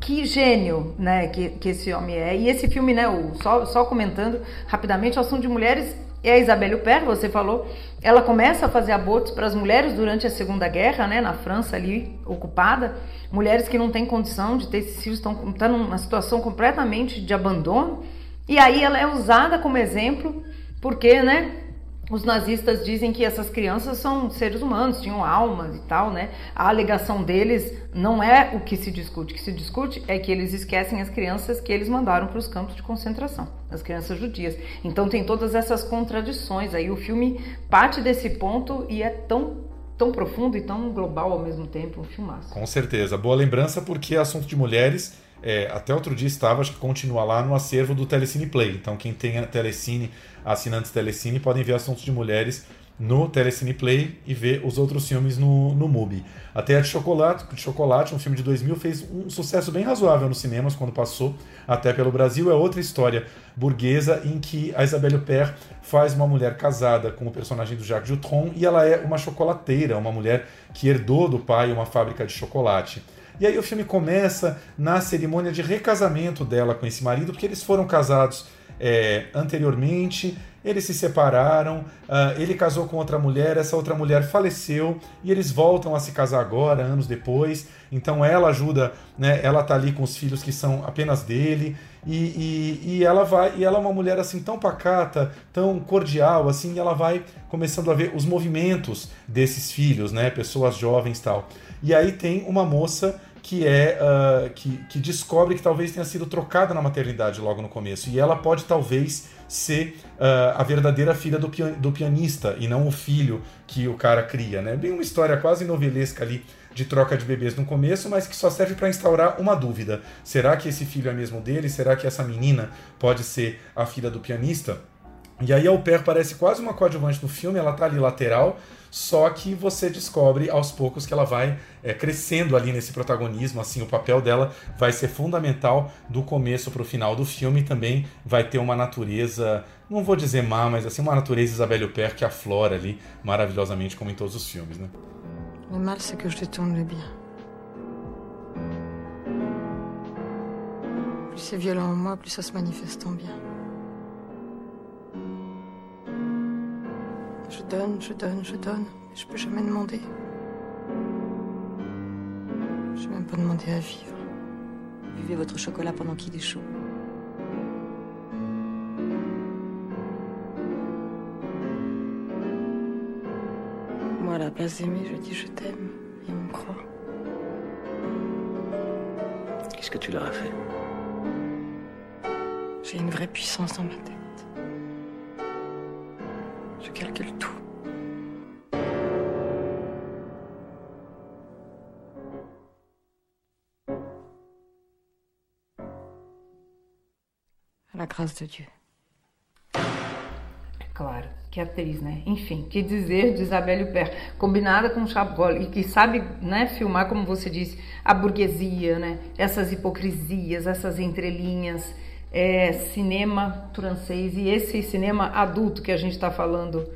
que gênio, né, que, que esse homem é. E esse filme, né, o, só, só comentando rapidamente, o assunto de mulheres é a Isabelle Huppert, você falou, ela começa a fazer abortos para as mulheres durante a Segunda Guerra, né, na França ali ocupada, mulheres que não têm condição de ter esses filhos, estão, estão numa situação completamente de abandono, e aí ela é usada como exemplo, porque, né, os nazistas dizem que essas crianças são seres humanos, tinham almas e tal, né? A alegação deles não é o que se discute. O que se discute é que eles esquecem as crianças que eles mandaram para os campos de concentração, as crianças judias. Então tem todas essas contradições. Aí o filme parte desse ponto e é tão tão profundo e tão global ao mesmo tempo, um filmaço. Com certeza. Boa lembrança porque assunto de mulheres é, até outro dia estava, acho que continua lá no acervo do Telecine Play. Então, quem tem a Telecine, assinantes Telecine, podem ver assuntos de mulheres no Telecine Play e ver os outros filmes no, no MUBI. Até a de Chocolate, de Chocolate, um filme de 2000, fez um sucesso bem razoável nos cinemas quando passou até pelo Brasil. É outra história burguesa em que a Isabelle Huppert faz uma mulher casada com o personagem do Jacques Dutronc e ela é uma chocolateira, uma mulher que herdou do pai uma fábrica de chocolate. E aí o filme começa na cerimônia de recasamento dela com esse marido, porque eles foram casados é, anteriormente, eles se separaram, uh, ele casou com outra mulher, essa outra mulher faleceu e eles voltam a se casar agora, anos depois. Então ela ajuda, né, ela tá ali com os filhos que são apenas dele e, e, e, ela vai e ela é uma mulher assim tão pacata, tão cordial, assim, e ela vai começando a ver os movimentos desses filhos, né, pessoas jovens tal. E aí tem uma moça que é uh, que, que descobre que talvez tenha sido trocada na maternidade logo no começo e ela pode talvez ser uh, a verdadeira filha do, pian do pianista e não o filho que o cara cria, né? Bem uma história quase novelesca ali de troca de bebês no começo, mas que só serve para instaurar uma dúvida: será que esse filho é mesmo dele? Será que essa menina pode ser a filha do pianista? E aí a Au Pair parece quase uma coadjuvante no filme, ela tá ali lateral, só que você descobre aos poucos que ela vai é, crescendo ali nesse protagonismo, assim, o papel dela vai ser fundamental do começo para o final do filme, também vai ter uma natureza, não vou dizer má, mas assim, uma natureza Isabelle Huppert que aflora ali maravilhosamente, como em todos os filmes, né? Le mal, c'est que je détourne le bien. Plus c'est violent en moi, plus ça se manifeste en bien. Je donne, je donne, je donne. Je peux jamais demander. Je n'ai même pas demandé à vivre. Buvez votre chocolat pendant qu'il est chaud. Moi, à la place d'aimer, je dis je t'aime. Et on me croit. Qu'est-ce que tu leur as fait? J'ai une vraie puissance dans ma tête. Calcule tout. À la grâce de Dieu. Claro, que atriz, né? Enfim, que dizer de Isabelle Huppert, combinada com Chabrol e que sabe, né, filmar, como você disse, a burguesia, né? Essas hipocrisias, essas entrelinhas é, cinema francês e esse cinema adulto que a gente está falando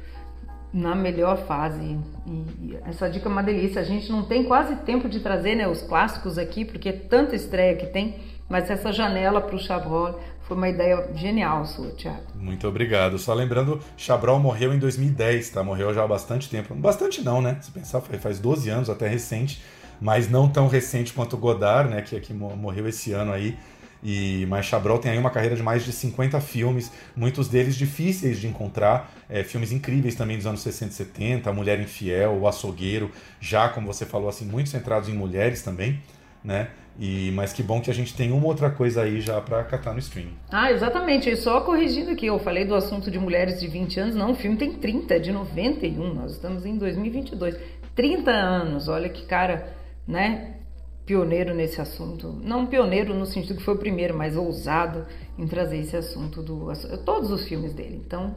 na melhor fase. E essa dica é uma delícia. A gente não tem quase tempo de trazer né, os clássicos aqui, porque é tanta estreia que tem, mas essa janela para o Chabrol foi uma ideia genial sua, Thiago. Muito obrigado. Só lembrando, Chabrol morreu em 2010, tá? Morreu já há bastante tempo. Bastante não, né? Se pensar, faz 12 anos, até recente, mas não tão recente quanto Godard, né? Que, que morreu esse ano aí. E, mas Chabrol tem aí uma carreira de mais de 50 filmes, muitos deles difíceis de encontrar, é, filmes incríveis também dos anos 60 e 70, A Mulher Infiel, O Açougueiro, já, como você falou, assim, muito centrados em mulheres também, né? E, mas que bom que a gente tem uma outra coisa aí já para catar no streaming. Ah, exatamente. E só corrigindo aqui, eu falei do assunto de mulheres de 20 anos, não, o filme tem 30, de 91, nós estamos em 2022. 30 anos, olha que cara, né? Pioneiro nesse assunto. Não pioneiro no sentido que foi o primeiro, mas ousado em trazer esse assunto do. Todos os filmes dele. Então,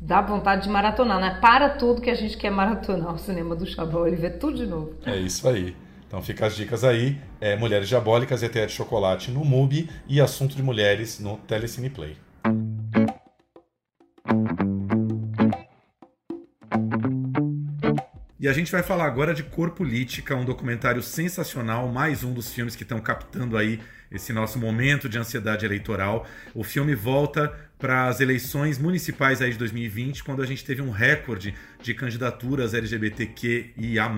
dá vontade de maratonar, né? Para tudo que a gente quer maratonar o cinema do Chabrol e ver tudo de novo. É isso aí. Então fica as dicas aí. É, Mulheres Diabólicas, ETE de Chocolate no MUBI e Assunto de Mulheres no Telecine Play. E a gente vai falar agora de Cor Política, um documentário sensacional, mais um dos filmes que estão captando aí esse nosso momento de ansiedade eleitoral. O filme volta para as eleições municipais aí de 2020, quando a gente teve um recorde de candidaturas LGBTQIA+,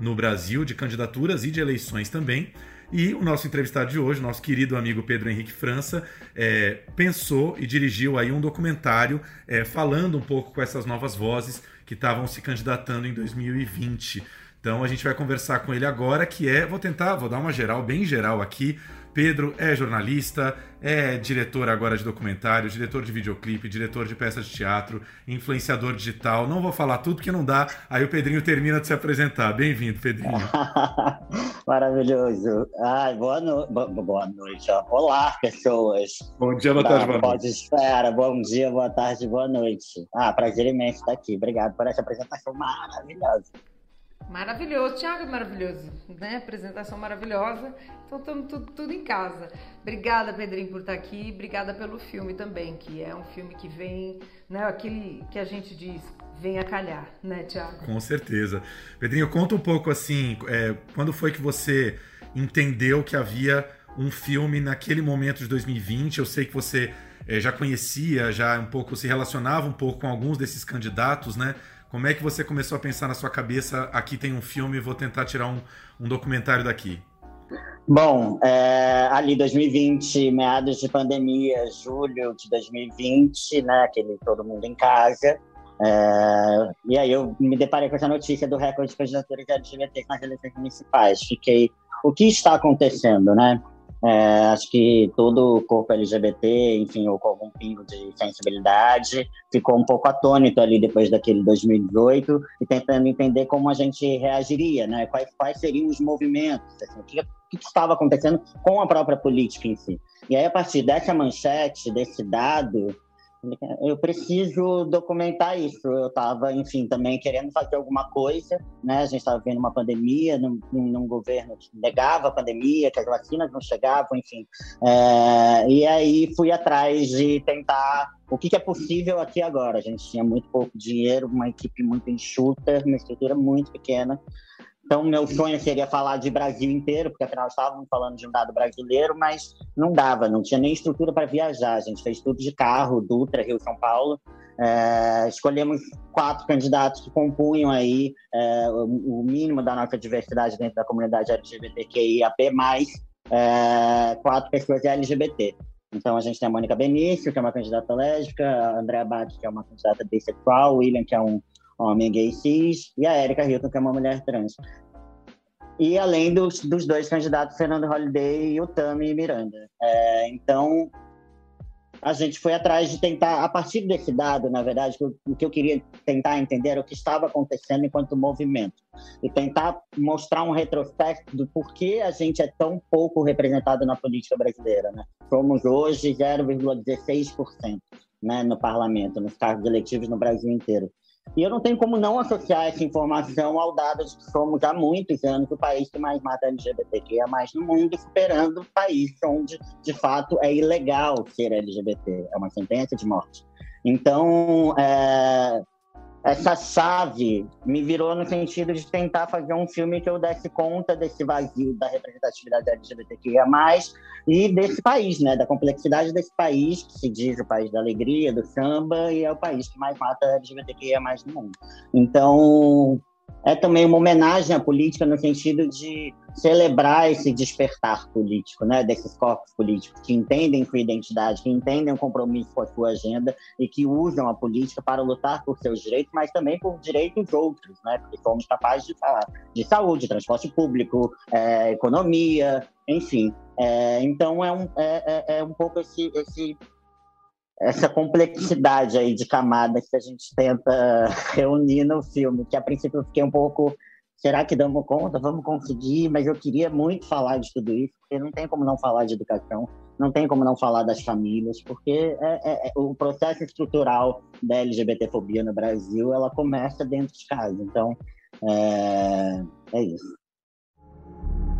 no Brasil, de candidaturas e de eleições também. E o nosso entrevistado de hoje, nosso querido amigo Pedro Henrique França, é, pensou e dirigiu aí um documentário é, falando um pouco com essas novas vozes que estavam se candidatando em 2020. Então a gente vai conversar com ele agora, que é, vou tentar, vou dar uma geral, bem geral aqui, Pedro é jornalista, é diretor agora de documentário, diretor de videoclipe, diretor de peças de teatro, influenciador digital. Não vou falar tudo porque não dá. Aí o Pedrinho termina de se apresentar. Bem-vindo, Pedrinho. Maravilhoso. Ai, boa, no... boa noite. Ó. Olá, pessoas. Bom dia, boa tarde, boa noite. Espera. Bom dia, boa tarde, boa noite. Ah, prazer imenso estar aqui. Obrigado por essa apresentação maravilhosa. Maravilhoso, Thiago, maravilhoso, né? Apresentação maravilhosa. Então estamos tudo, tudo, em casa. Obrigada, Pedrinho, por estar aqui. Obrigada pelo filme também, que é um filme que vem, né? Aquele que a gente diz, vem a calhar, né, Thiago? Com certeza. Pedrinho, conta um pouco assim, é, quando foi que você entendeu que havia um filme naquele momento de 2020? Eu sei que você é, já conhecia, já um pouco se relacionava um pouco com alguns desses candidatos, né? Como é que você começou a pensar na sua cabeça? Aqui tem um filme, vou tentar tirar um, um documentário daqui. Bom, é, ali 2020, meados de pandemia, julho de 2020, né, aquele todo mundo em casa. É, e aí eu me deparei com essa notícia do recorde de candidaturas LGBT nas eleições municipais. Fiquei, o que está acontecendo, né? É, acho que todo corpo LGBT, enfim, ou com algum pingo de sensibilidade, ficou um pouco atônito ali depois daquele 2018 e tentando entender como a gente reagiria, né? Quais, quais seriam os movimentos, assim, o, que, o que estava acontecendo com a própria política em si. E aí, a partir dessa manchete, desse dado, eu preciso documentar isso. Eu estava, enfim, também querendo fazer alguma coisa, né? A gente estava vendo uma pandemia num, num, governo que negava a pandemia, que as vacinas não chegavam, enfim. É, e aí fui atrás de tentar o que, que é possível aqui agora. A gente tinha muito pouco dinheiro, uma equipe muito enxuta, uma estrutura muito pequena. Então, meu sonho seria falar de Brasil inteiro, porque afinal estávamos falando de um dado brasileiro, mas não dava, não tinha nem estrutura para viajar. A gente fez tudo de carro, Dutra, Rio, São Paulo. É, escolhemos quatro candidatos que compunham aí é, o, mínimo da nossa diversidade dentro da comunidade LGBTQIAP+, é, quatro pessoas LGBT. Então, a gente tem a Mônica Benício, que é uma candidata lésbica, a Andrea Bach, que é uma candidata bissexual, o William, que é um homem gay cis, e a Erika Hilton, que é uma mulher trans. E além dos, dos dois candidatos, Fernando Holliday e o Tami Miranda. É, então, a gente foi atrás de tentar, a partir desse dado, na verdade, o que eu queria tentar entender era o que estava acontecendo enquanto movimento. E tentar mostrar um retrospecto do porquê a gente é tão pouco representado na política brasileira. Né? Somos hoje 0,16% né, no parlamento, nos cargos eletivos no Brasil inteiro. E eu não tenho como não associar essa informação ao dado de que somos há muitos anos o país que mais mata LGBTQIA no mundo, superando países onde, de fato, é ilegal ser LGBT. É uma sentença de morte. Então, é, essa chave me virou no sentido de tentar fazer um filme que eu desse conta desse vazio da representatividade LGBTQIA+, e desse país, né, da complexidade desse país, que se diz o país da alegria, do samba, e é o país que mais mata LGBTQIA+, no mundo. Então, é também uma homenagem à política no sentido de celebrar esse despertar político, né, desses corpos políticos que entendem sua identidade, que entendem o compromisso com a sua agenda e que usam a política para lutar por seus direitos, mas também por direitos outros, né, porque somos capazes de falar de saúde, transporte público, é, economia, enfim. É, então é um, é, é, é um pouco esse, esse essa complexidade aí de camadas que a gente tenta reunir no filme, que a princípio eu fiquei um pouco, será que damos conta? Vamos conseguir? Mas eu queria muito falar de tudo isso, porque não tem como não falar de educação, não tem como não falar das famílias, porque é, é, é o processo estrutural da LGBTfobia no Brasil, ela começa dentro de casa, então é, é isso.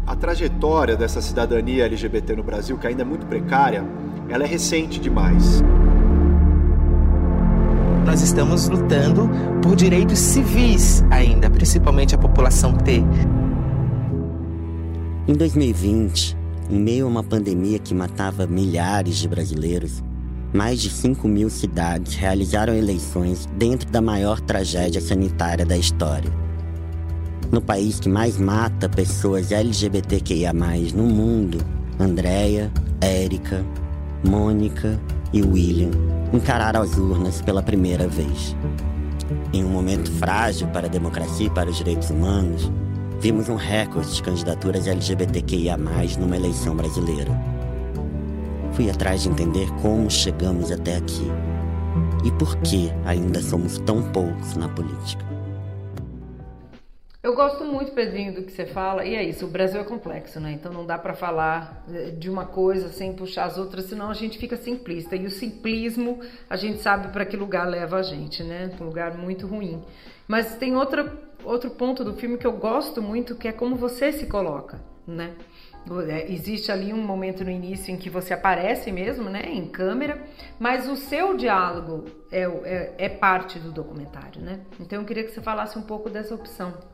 A trajetória dessa cidadania LGBT no Brasil, que ainda é muito precária, ela é recente demais. Nós estamos lutando por direitos civis ainda, principalmente a população T. Em 2020, em meio a uma pandemia que matava milhares de brasileiros, mais de 5 mil cidades realizaram eleições dentro da maior tragédia sanitária da história. No país que mais mata pessoas LGBTQIA no mundo, Andréia, Érica, Mônica e William encararam as urnas pela primeira vez. Em um momento frágil para a democracia e para os direitos humanos, vimos um recorde de candidaturas LGBTQIA, numa eleição brasileira. Fui atrás de entender como chegamos até aqui e por que ainda somos tão poucos na política. Eu gosto muito, Pedrinho, do que você fala, e é isso, o Brasil é complexo, né? Então não dá para falar eh, de uma coisa sem puxar as outras, senão a gente fica simplista. E o simplismo, a gente sabe para que lugar leva a gente, né? Um lugar muito ruim. Mas tem outra, outro ponto do filme que eu gosto muito, que é como você se coloca, né? É, existe ali um momento no início em que você aparece mesmo, né, em câmera, mas o seu diálogo é, é, é parte do documentário, né? Então eu queria que você falasse um pouco dessa opção.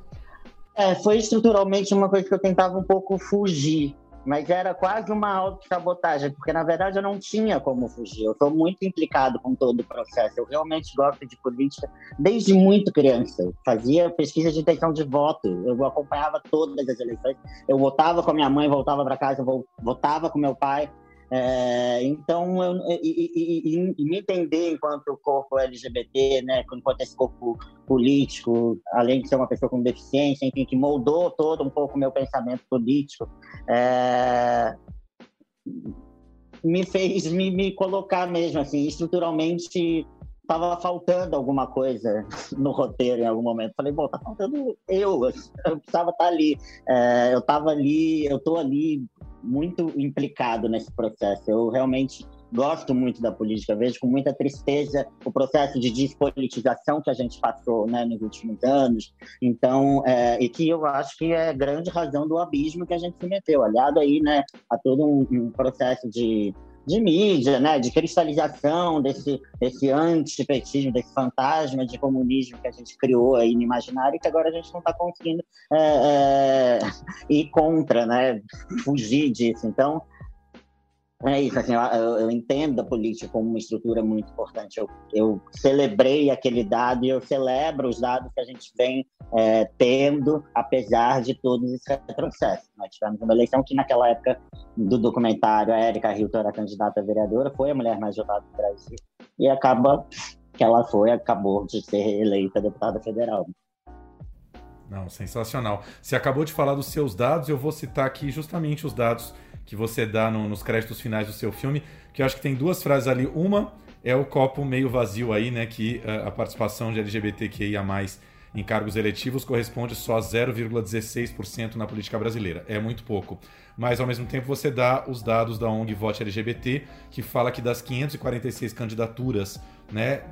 É, foi estruturalmente uma coisa que eu tentava um pouco fugir, mas era quase uma auto-sabotagem, porque na verdade eu não tinha como fugir. Eu sou muito implicado com todo o processo. Eu realmente gosto de política desde muito criança. Eu fazia pesquisa de intenção de voto, eu acompanhava todas as eleições. Eu votava com a minha mãe, voltava para casa, votava com meu pai. É, então, eu, e, e, e, me entender enquanto corpo LGBT, né, enquanto esse corpo político, além de ser uma pessoa com deficiência, enfim, que moldou todo um pouco o meu pensamento político, é, me fez me, me colocar mesmo, assim, estruturalmente estava faltando alguma coisa no roteiro em algum momento. Falei, bom, tá faltando eu, eu precisava estar tá ali. É, eu estava ali, eu estou ali muito implicado nesse processo. Eu realmente gosto muito da política, vejo com muita tristeza o processo de despolitização que a gente passou né, nos últimos anos. Então, é, e que eu acho que é grande razão do abismo que a gente se meteu, aliado aí né, a todo um, um processo de de mídia, né, de cristalização desse, desse antipetismo, desse fantasma de comunismo que a gente criou aí no imaginário e que agora a gente não está conseguindo é, é, ir contra, né, fugir disso. Então, é isso, assim, eu, eu, entendo a política como uma estrutura muito importante. Eu, eu, celebrei aquele dado e eu celebro os dados que a gente vem é, tendo, apesar de todos esses retrocessos. Nós tivemos uma eleição que, naquela época do documentário, a Érica Hilton era candidata a vereadora, foi a mulher mais votada do Brasil, e acaba que ela foi, acabou de ser eleita deputada federal. Não, sensacional. Você acabou de falar dos seus dados, eu vou citar aqui justamente os dados que você dá no, nos créditos finais do seu filme, que eu acho que tem duas frases ali. Uma é o copo meio vazio aí, né? Que uh, a participação de LGBTQIA em cargos eletivos corresponde só a 0,16% na política brasileira. É muito pouco. Mas, ao mesmo tempo, você dá os dados da ONG Vote LGBT, que fala que das 546 candidaturas né,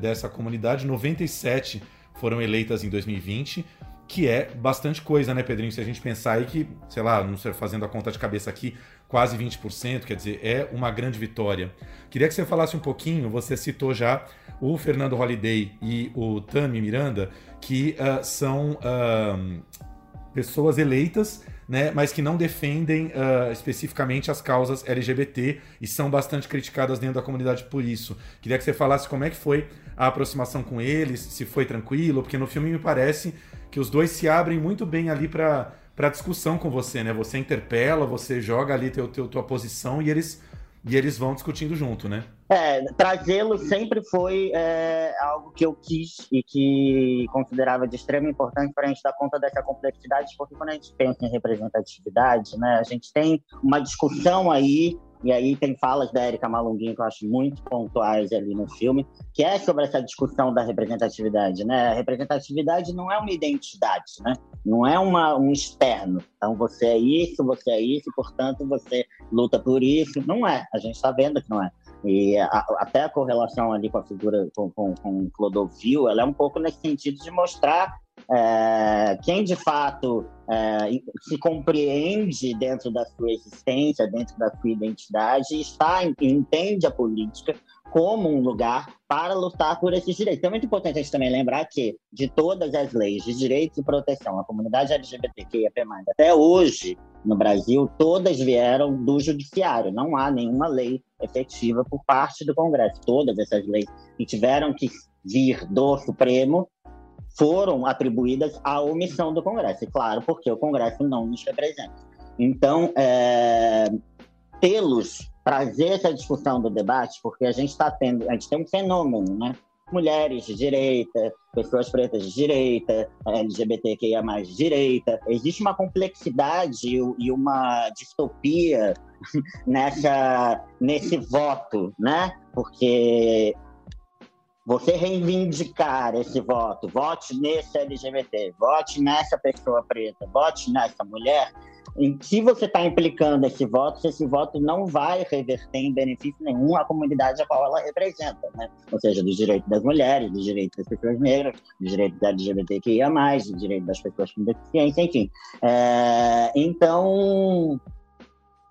dessa comunidade, 97 foram eleitas em 2020 que é bastante coisa, né, Pedrinho? Se a gente pensar aí que, sei lá, não sei, fazendo a conta de cabeça aqui, quase 20%, quer dizer, é uma grande vitória. Queria que você falasse um pouquinho, você citou já o Fernando Holliday e o Tami Miranda, que uh, são uh, pessoas eleitas né, mas que não defendem uh, especificamente as causas LGBT e são bastante criticadas dentro da comunidade por isso. Queria que você falasse como é que foi a aproximação com eles, se foi tranquilo, porque no filme me parece que os dois se abrem muito bem ali para para discussão com você, né? Você interpela, você joga ali teu, teu, tua posição e eles e eles vão discutindo junto, né? É, trazê-lo sempre foi é, algo que eu quis e que considerava de extrema importância para a gente dar conta dessa complexidade, porque quando a gente pensa em representatividade, né, a gente tem uma discussão aí e aí tem falas da Erika Malunguinho que eu acho muito pontuais ali no filme, que é sobre essa discussão da representatividade, né? A representatividade não é uma identidade, né? Não é uma, um externo. Então você é isso, você é isso, portanto você luta por isso. Não é. A gente está vendo que não é. E a, até a correlação ali com a figura com, com, com Clodovil, ela é um pouco nesse sentido de mostrar é, quem de fato é, se compreende dentro da sua existência, dentro da sua identidade, está entende a política como um lugar para lutar por esses direitos. Então, é muito importante a gente também lembrar que, de todas as leis de direitos e proteção à comunidade LGBTQIA+, até hoje, no Brasil, todas vieram do judiciário. Não há nenhuma lei efetiva por parte do Congresso. Todas essas leis que tiveram que vir do Supremo foram atribuídas à omissão do Congresso. E claro, porque o Congresso não nos representa. Então, é, tê-los, trazer essa discussão do debate, porque a gente está tendo, a gente tem um fenômeno, né? Mulheres de direita, pessoas pretas de direita, LGBTQIA de direita. Existe uma complexidade e uma distopia nessa, nesse voto, né? Porque você reivindicar esse voto, vote nesse LGBT, vote nessa pessoa preta, vote nessa mulher, em que você está implicando esse voto, se esse voto não vai reverter em benefício nenhum à comunidade a qual ela representa, né? Ou seja, dos direitos das mulheres, dos direitos das pessoas negras, dos direitos da LGBTQIA+, dos direitos das pessoas com deficiência, enfim. É, então,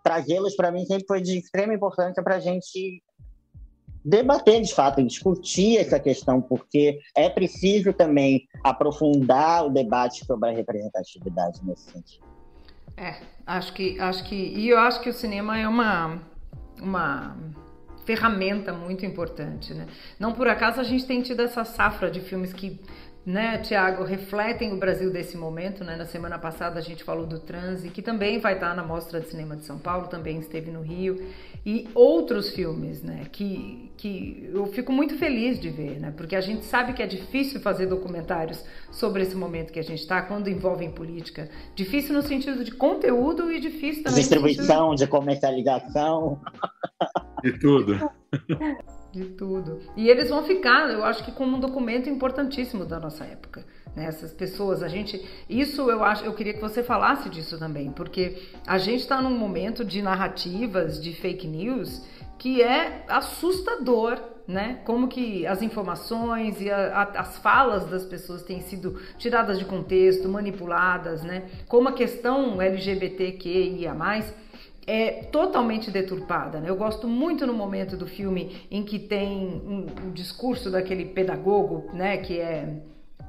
trazê-los para mim sempre foi de extrema importância para a gente debater de fato, discutir essa questão, porque é preciso também aprofundar o debate sobre a representatividade nesse sentido. É, acho que acho que e eu acho que o cinema é uma uma ferramenta muito importante, né? Não por acaso a gente tem tido essa safra de filmes que né, Tiago, refletem o Brasil desse momento. Né? Na semana passada a gente falou do Transe, que também vai estar na Mostra de Cinema de São Paulo, também esteve no Rio, e outros filmes, né, que, que eu fico muito feliz de ver, né, porque a gente sabe que é difícil fazer documentários sobre esse momento que a gente está, quando envolvem política. Difícil no sentido de conteúdo e difícil também. Distribuição, sentido... de comercialização. De tudo. de tudo. E eles vão ficar, eu acho que como um documento importantíssimo da nossa época. Né? Essas pessoas, a gente, isso eu acho, eu queria que você falasse disso também, porque a gente está num momento de narrativas, de fake news que é assustador, né? Como que as informações e a, a, as falas das pessoas têm sido tiradas de contexto, manipuladas, né? Como a questão LGBTQIA+, é totalmente deturpada. Né? Eu gosto muito no momento do filme em que tem um, um discurso daquele pedagogo, né, que é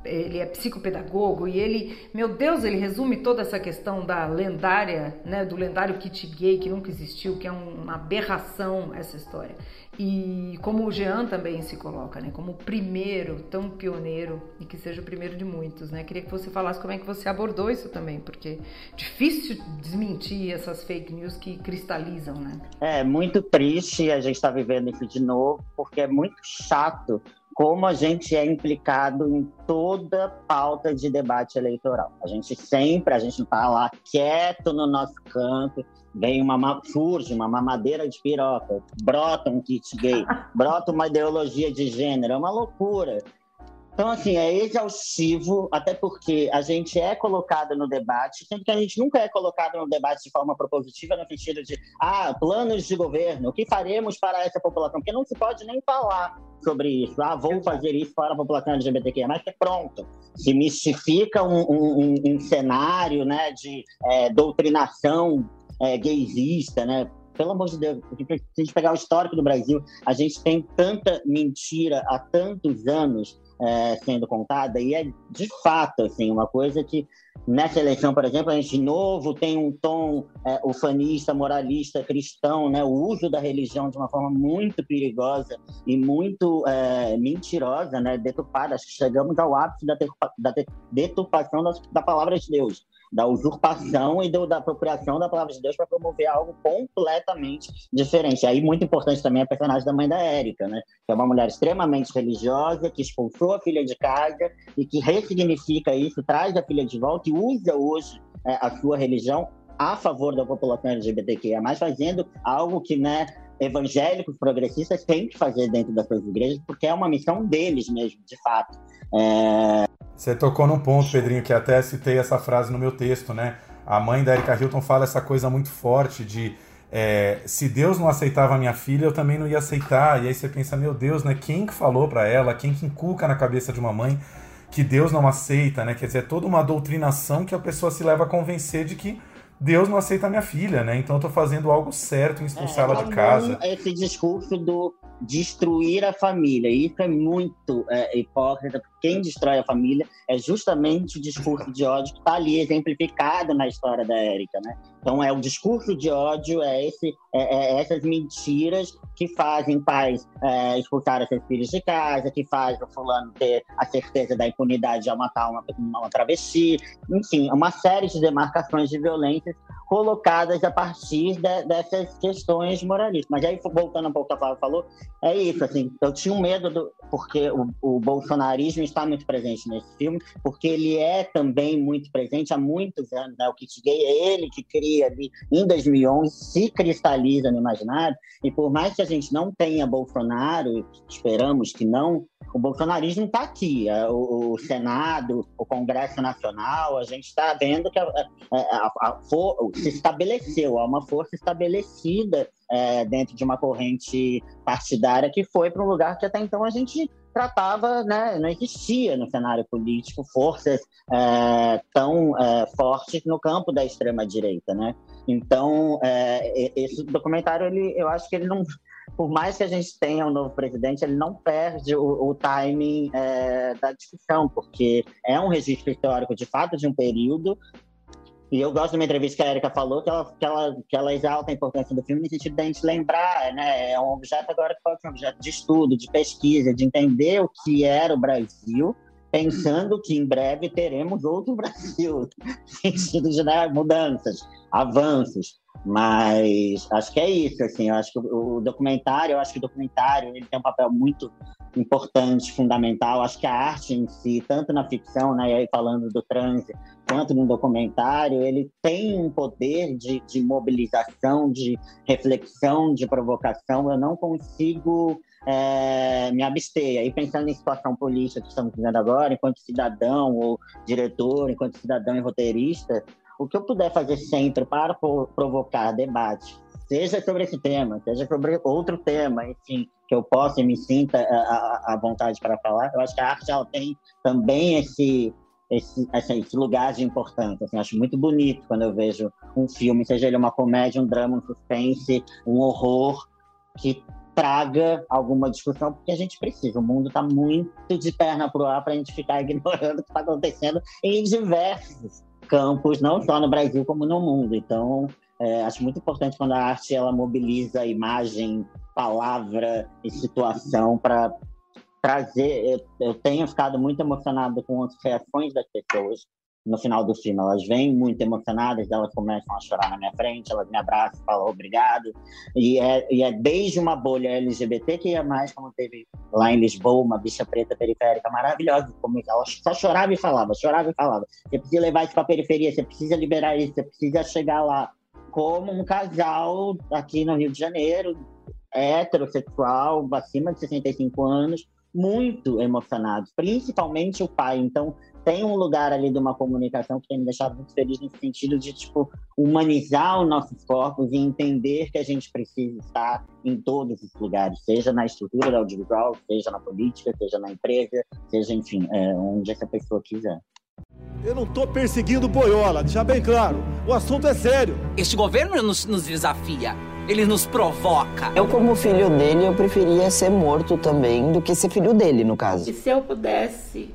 ele é psicopedagogo e ele, meu Deus, ele resume toda essa questão da lendária, né, do lendário kit gay que nunca existiu, que é uma aberração essa história. E como o Jean também se coloca, né, como o primeiro, tão pioneiro e que seja o primeiro de muitos, né? Queria que você falasse como é que você abordou isso também, porque difícil desmentir essas fake news que cristalizam, né? É muito triste a gente estar tá vivendo isso de novo, porque é muito chato como a gente é implicado em toda pauta de debate eleitoral. A gente sempre, a gente não está lá quieto no nosso canto, vem uma surge uma mamadeira de piroca, brota um kit gay, brota uma ideologia de gênero, é uma loucura. Então, assim, é exaustivo, até porque a gente é colocado no debate, sendo que a gente nunca é colocado no debate de forma propositiva, no sentido de, ah, planos de governo, o que faremos para essa população? Porque não se pode nem falar sobre isso. Ah, vou fazer isso para a população LGBTQIA, mas é pronto. Se mistifica um, um, um cenário né, de é, doutrinação é, gaysista, né? pelo amor de Deus, se a gente pegar o histórico do Brasil, a gente tem tanta mentira há tantos anos é, sendo contada, e é de fato assim, uma coisa que nessa eleição, por exemplo, a gente de novo tem um tom é, ufanista, moralista, cristão, né? o uso da religião de uma forma muito perigosa e muito é, mentirosa, né? deturpada. Acho que chegamos ao ápice da, da deturpação da, da palavra de Deus da usurpação e do, da apropriação da palavra de Deus para promover algo completamente diferente. Aí, muito importante também a personagem da mãe da Érica, né? que é uma mulher extremamente religiosa, que expulsou a filha de casa e que ressignifica isso, traz a filha de volta e usa hoje é, a sua religião a favor da população LGBTQIA+, fazendo algo que, né, evangélicos progressistas têm que fazer dentro das suas igrejas, porque é uma missão deles mesmo, de fato. É... Você tocou num ponto, Pedrinho, que até citei essa frase no meu texto, né? A mãe da Erika Hilton fala essa coisa muito forte de é, se Deus não aceitava minha filha, eu também não ia aceitar. E aí você pensa, meu Deus, né? Quem que falou para ela? Quem que inculca na cabeça de uma mãe que Deus não aceita, né? Quer dizer, é toda uma doutrinação que a pessoa se leva a convencer de que Deus não aceita minha filha, né? Então eu tô fazendo algo certo em expulsá-la é, de casa. Esse discurso do destruir a família. Isso é muito é, hipócrita, quem destrói a família é justamente o discurso de ódio que está ali exemplificado na história da Érica, né? Então é o discurso de ódio, é, esse, é, é essas mentiras que fazem pais é, expulsar seus filhos de casa, que faz o fulano ter a certeza da impunidade ao matar uma, uma travesti, enfim, uma série de demarcações de violências colocadas a partir de, dessas questões moralistas. Mas aí, voltando um pouco ao que a Flávia falou, é isso, assim, eu tinha um medo, do, porque o, o, bolsonarismo está muito presente nesse filme, porque ele é também muito presente há muitos anos, né? o kit gay é ele que cria ali, em 2011, se cristaliza no imaginário, e por mais que a gente não tenha Bolsonaro, esperamos que não, o bolsonarismo está aqui, é, o, o, Senado, o Congresso Nacional, a gente está vendo que a, a, a, se estabeleceu, há uma força estabelecida é, dentro de uma corrente partidária que foi para um lugar que até então a gente tratava, né, não existia no cenário político forças é, tão é, fortes no campo da extrema direita, né? Então, é, esse documentário, ele, eu acho que ele não por mais que a gente tenha um novo presidente, ele não perde o, o timing é, da discussão, porque é um registro histórico, de fato, de um período. E eu gosto de uma entrevista que a Erika falou, que ela, que, ela, que ela exalta a importância do filme no sentido de a gente lembrar, né? É um objeto agora que pode ser um objeto de estudo, de pesquisa, de entender o que era o Brasil, pensando que em breve teremos outro Brasil, no sentido de né, mudanças, avanços. Mas acho que é isso, assim, eu acho que o, documentário, eu acho que o documentário ele tem um papel muito importante, fundamental. Acho que a arte em si, tanto na ficção, né, e aí falando do transe, quanto no documentário, ele tem um poder de, de mobilização, de reflexão, de provocação. Eu não consigo é, me abster. Aí pensando em situação política que estamos vivendo agora, enquanto cidadão ou diretor, enquanto cidadão e roteirista, o que eu puder fazer sempre para provocar debate, seja sobre esse tema, seja sobre outro tema, enfim, que eu possa e me sinta à vontade para falar, eu acho que a arte ela tem também esse esse, esse lugar de importância. Assim, acho muito bonito quando eu vejo um filme, seja ele uma comédia, um drama, um suspense, um horror, que traga alguma discussão, porque a gente precisa. O mundo está muito de perna para o ar para a gente ficar ignorando o que está acontecendo em diversos campos, não só no Brasil como no mundo. Então, é, acho muito importante quando a arte ela mobiliza imagem, palavra e situação para trazer. Eu, eu, tenho ficado muito emocionado com as reações das pessoas no final do filme. Elas vêm muito emocionadas, elas começam a chorar na minha frente, elas me abraçam, falam obrigado. E é, e é desde uma bolha LGBT que é mais, como teve lá em Lisboa, uma bicha preta periférica maravilhosa, como ela só chorava e falava, chorava e falava. Você precisa levar isso para a periferia, você precisa liberar isso, você precisa chegar lá. Como um casal aqui no Rio de Janeiro, heterossexual, acima de 65 anos, muito emocionados, principalmente o pai. Então, tem um lugar ali de uma comunicação que tem me deixado muito feliz no sentido de, tipo, humanizar os nossos corpos e entender que a gente precisa estar em todos os lugares, seja na estrutura do audiovisual, seja na política, seja na empresa, seja, enfim, é, onde essa pessoa quiser. Eu não estou perseguindo boiola, deixa bem claro. O assunto é sério. Este governo nos, nos desafia. Ele nos provoca. Eu, como filho dele, eu preferia ser morto também do que ser filho dele, no caso. E se eu pudesse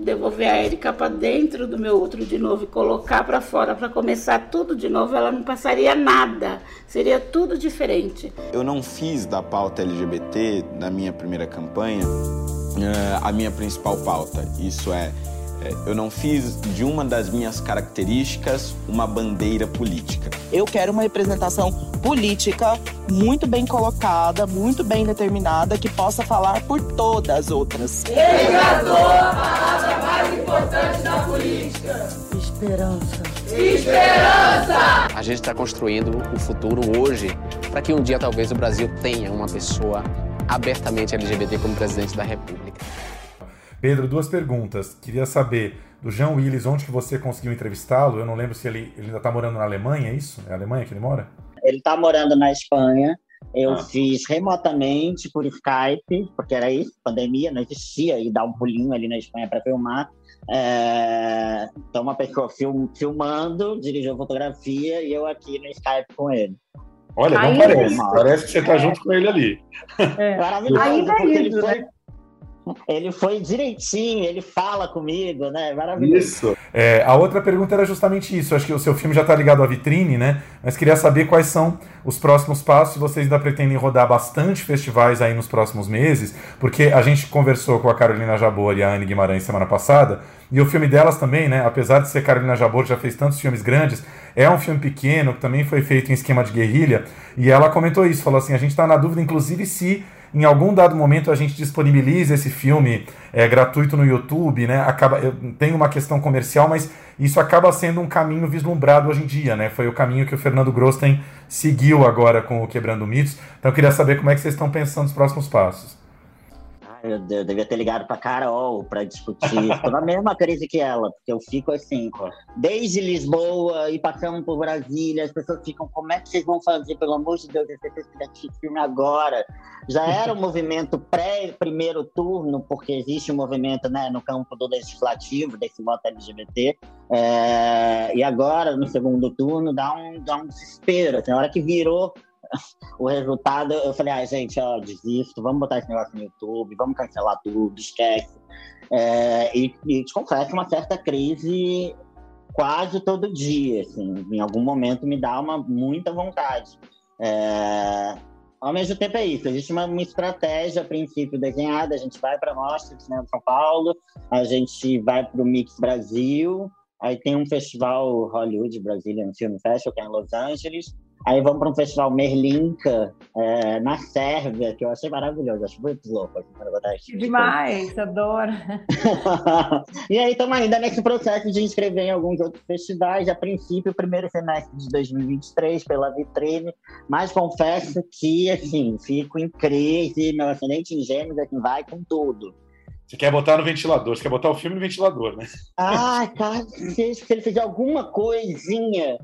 devolver a Erika para dentro do meu útero de novo e colocar para fora para começar tudo de novo, ela não passaria nada. Seria tudo diferente. Eu não fiz da pauta LGBT na minha primeira campanha uh, a minha principal pauta. Isso é, eu não fiz de uma das minhas características uma bandeira política. Eu quero uma representação política muito bem colocada, muito bem determinada, que possa falar por todas as outras. Enganou a palavra mais importante da política. Esperança. Esperança! A gente está construindo o futuro hoje para que um dia talvez o Brasil tenha uma pessoa abertamente LGBT como presidente da República. Pedro, duas perguntas. Queria saber do Jean Willis, onde que você conseguiu entrevistá-lo? Eu não lembro se ele, ele ainda está morando na Alemanha, é isso? É a Alemanha que ele mora? Ele está morando na Espanha. Eu ah. fiz remotamente por Skype, porque era isso, pandemia, não existia, e dar um pulinho ali na Espanha para filmar. É... Então, uma pessoa film, filmando, dirigiu fotografia e eu aqui no Skype com ele. Olha, não Ainda parece. É parece que você está é. junto com ele ali. É. Maravilhoso, Ainda é isso, ele foi, né? Ele foi direitinho, ele fala comigo, né? Maravilhoso. Isso. É, a outra pergunta era justamente isso. Acho que o seu filme já está ligado à vitrine, né? Mas queria saber quais são os próximos passos. Vocês ainda pretendem rodar bastante festivais aí nos próximos meses, porque a gente conversou com a Carolina Jabor e a Anne Guimarães semana passada, e o filme delas também, né? Apesar de ser Carolina Jabor, já fez tantos filmes grandes, é um filme pequeno que também foi feito em esquema de guerrilha. E ela comentou isso, falou assim: a gente está na dúvida, inclusive, se em algum dado momento a gente disponibiliza esse filme é, gratuito no YouTube, né? Acaba, tem uma questão comercial, mas isso acaba sendo um caminho vislumbrado hoje em dia, né? Foi o caminho que o Fernando Grosten seguiu agora com o Quebrando Mitos. Então eu queria saber como é que vocês estão pensando nos próximos passos. Eu, eu devia ter ligado pra Carol pra discutir. Tô na mesma crise que ela, porque eu fico assim, desde Lisboa e passando por Brasília, as pessoas ficam, como é que vocês vão fazer, pelo amor de Deus, esse filme agora? Já era um movimento pré-primeiro turno, porque existe um movimento né, no campo do legislativo, desse voto LGBT, é, e agora, no segundo turno, dá um, dá um desespero. Assim, na hora que virou o resultado, eu falei, ah, gente, ó, desisto, vamos botar esse negócio no YouTube, vamos cancelar tudo, esquece. É, e, e te confesso uma certa crise quase todo dia, assim, em algum momento me dá uma muita vontade. É, ao mesmo tempo é isso, existe uma, uma estratégia a princípio desenhada, a gente vai para a Mostra de Cinema de São Paulo, a gente vai para o Mix Brasil, aí tem um festival Hollywood Brazilian Film Festival, que é em Los Angeles, Aí vamos para um festival Merlinka é, na Sérvia, que eu achei maravilhoso, acho muito louco. Assim, para botar Demais, adoro. e aí estamos ainda nesse processo de inscrever em alguns outros festivais, a princípio, primeiro semestre de 2023, pela vitrine, mas confesso que, assim, fico em crise, meu ascendente em gêmeos, assim, vai com tudo. Você quer botar no ventilador, você quer botar o filme no ventilador, né? Ah, cara, se ele fizer alguma coisinha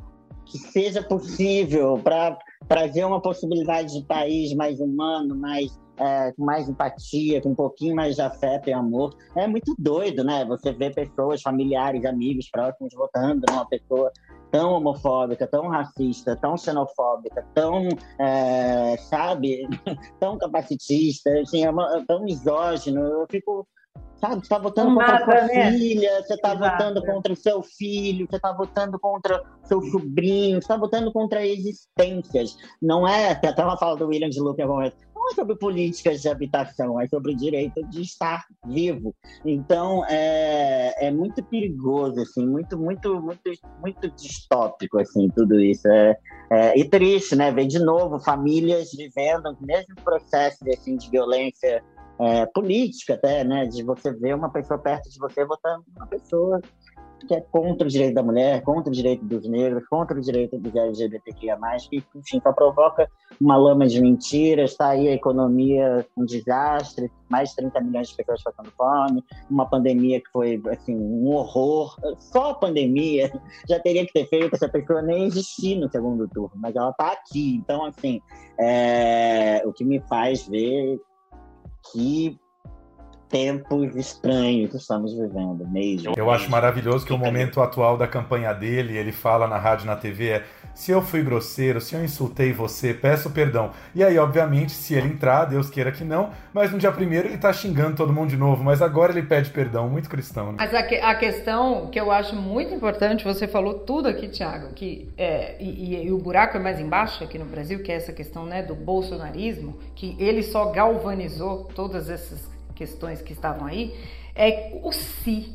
que seja possível para trazer uma possibilidade de país mais humano, mais é, com mais empatia, com um pouquinho mais de afeto e amor. É muito doido, né? Você vê pessoas, familiares, amigos próximos votando numa pessoa tão homofóbica, tão racista, tão xenofóbica, tão, é, sabe, tão capacitista, assim, é uma, tão misógino. Eu fico Sabe, você está votando contra a sua né? filha, você está votando contra o seu filho, você está votando contra seu sobrinho, você está votando contra existências. Não é, até uma fala do William de Luca não é sobre políticas de habitação, é sobre o direito de estar vivo. Então, é, é muito perigoso, assim, muito, muito, muito, muito distópico, assim, tudo isso. É, é, e triste, né? Ver de novo famílias vivendo o mesmo processo assim, de violência é, política até, né? De você ver uma pessoa perto de você votando uma pessoa que é contra o direito da mulher, contra o direito dos negros, contra o direito dos LGBTQIA+, que, enfim, só provoca uma lama de mentiras, está aí a economia um desastre, mais de 30 milhões de pessoas passando fome, uma pandemia que foi, assim, um horror. Só a pandemia já teria que ter feito essa pessoa nem existir no segundo turno, mas ela está aqui. Então, assim, é, o que me faz ver que tempos estranhos que estamos vivendo mesmo. Eu acho maravilhoso que o momento atual da campanha dele, ele fala na rádio, na TV, é se eu fui grosseiro, se eu insultei você, peço perdão. E aí, obviamente, se ele entrar, Deus queira que não, mas no dia primeiro ele tá xingando todo mundo de novo, mas agora ele pede perdão, muito cristão, né? Mas a, que, a questão que eu acho muito importante, você falou tudo aqui, Thiago, que é, e, e, e, o buraco é mais embaixo aqui no Brasil, que é essa questão né, do bolsonarismo, que ele só galvanizou todas essas questões que estavam aí, é o se.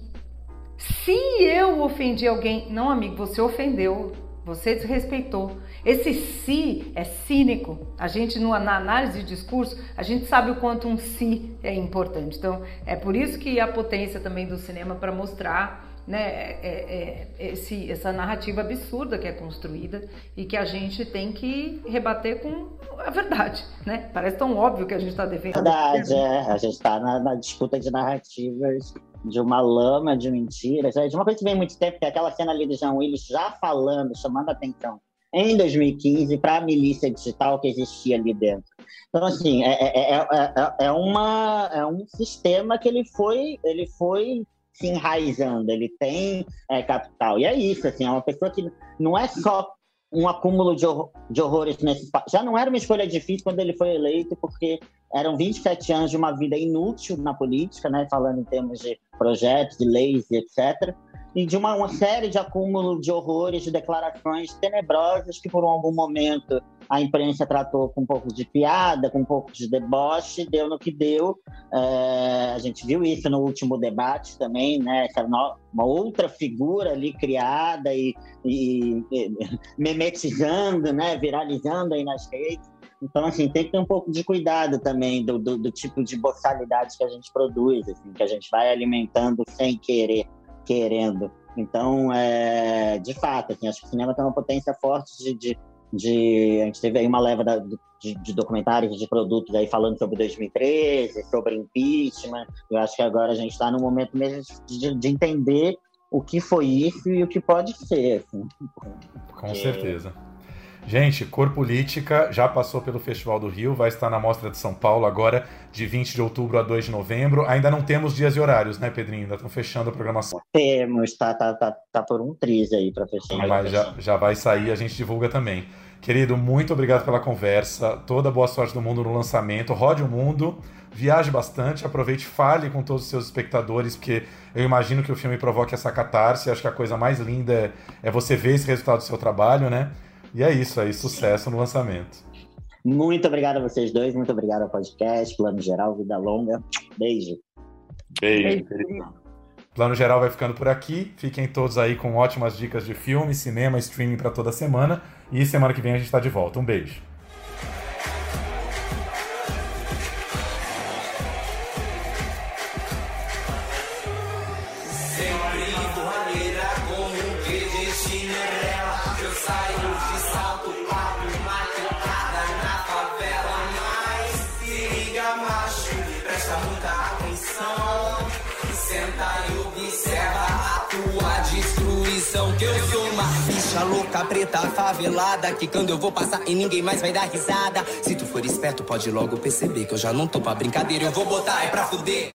Se eu ofendi alguém, não, amigo, você ofendeu, você desrespeitou. Esse se é cínico. A gente, na análise de discurso, a gente sabe o quanto um se é importante. Então, é por isso que a potência também do cinema para mostrar né, é, é, é, esse, essa narrativa absurda que é construída e que a gente tem que rebater com a verdade, né? Parece tão óbvio que a gente está defendendo. Verdade, é. A gente está na, na, disputa de narrativas de uma lama de mentiras. É de uma coisa que vem muito tempo, que é aquela cena ali do Jean Willis já falando, chamando a atenção em 2015 para a milícia digital que existia ali dentro. Então, assim, é, é, é, é, uma, é um sistema que ele foi, ele foi se enraizando, ele tem é, capital. E é isso, assim, é uma pessoa que não é só um acúmulo de, de horrores nesse Já não era uma escolha difícil quando ele foi eleito, porque eram 27 anos de uma vida inútil na política, né, falando em termos de projetos, de leis e etc e de uma, uma série de acúmulo de horrores, de declarações tenebrosas que por algum momento a imprensa tratou com um pouco de piada, com um pouco de deboche, deu no que deu. É, a gente viu isso no último debate também, né? Essa no, uma outra figura ali criada e, e, e memetizando, né? Viralizando aí nas redes. Então, assim, tem que ter um pouco de cuidado também do, do, do tipo de boçalidade que a gente produz, assim, que a gente vai alimentando sem querer querendo. Então, é, de fato, assim, acho que o cinema tem uma potência forte de, de, de a gente teve aí uma leva da, de, de, documentários, de produtos aí falando sobre 2013, sobre impeachment. Eu acho que agora a gente está no momento mesmo de, de, entender o que foi isso e o que pode ser. Assim. Com certeza. Gente, Cor Política já passou pelo Festival do Rio, vai estar na Mostra de São Paulo agora, de 20 de outubro a 2 de novembro. Ainda não temos dias e horários, né, Pedrinho? Ainda estão fechando a programação. Temos, tá, tá, tá, tá por um triz aí para fechar. Mas já, já vai sair, a gente divulga também. Querido, muito obrigado pela conversa. Toda boa sorte do mundo no lançamento. Rode o mundo, viaje bastante, aproveite, fale com todos os seus espectadores, porque eu imagino que o filme provoque essa catarse. Acho que a coisa mais linda é, é você ver esse resultado do seu trabalho, né? E é isso aí, sucesso no lançamento. Muito obrigado a vocês dois, muito obrigado ao podcast, Plano Geral, Vida Longa. Beijo. Beijo, Beijo. Plano Geral vai ficando por aqui. Fiquem todos aí com ótimas dicas de filme, cinema, streaming para toda semana. E semana que vem a gente está de volta. Um beijo. Preta, favelada. Que quando eu vou passar e ninguém mais vai dar risada. Se tu for esperto, pode logo perceber que eu já não tô pra brincadeira. Eu vou botar é pra fuder.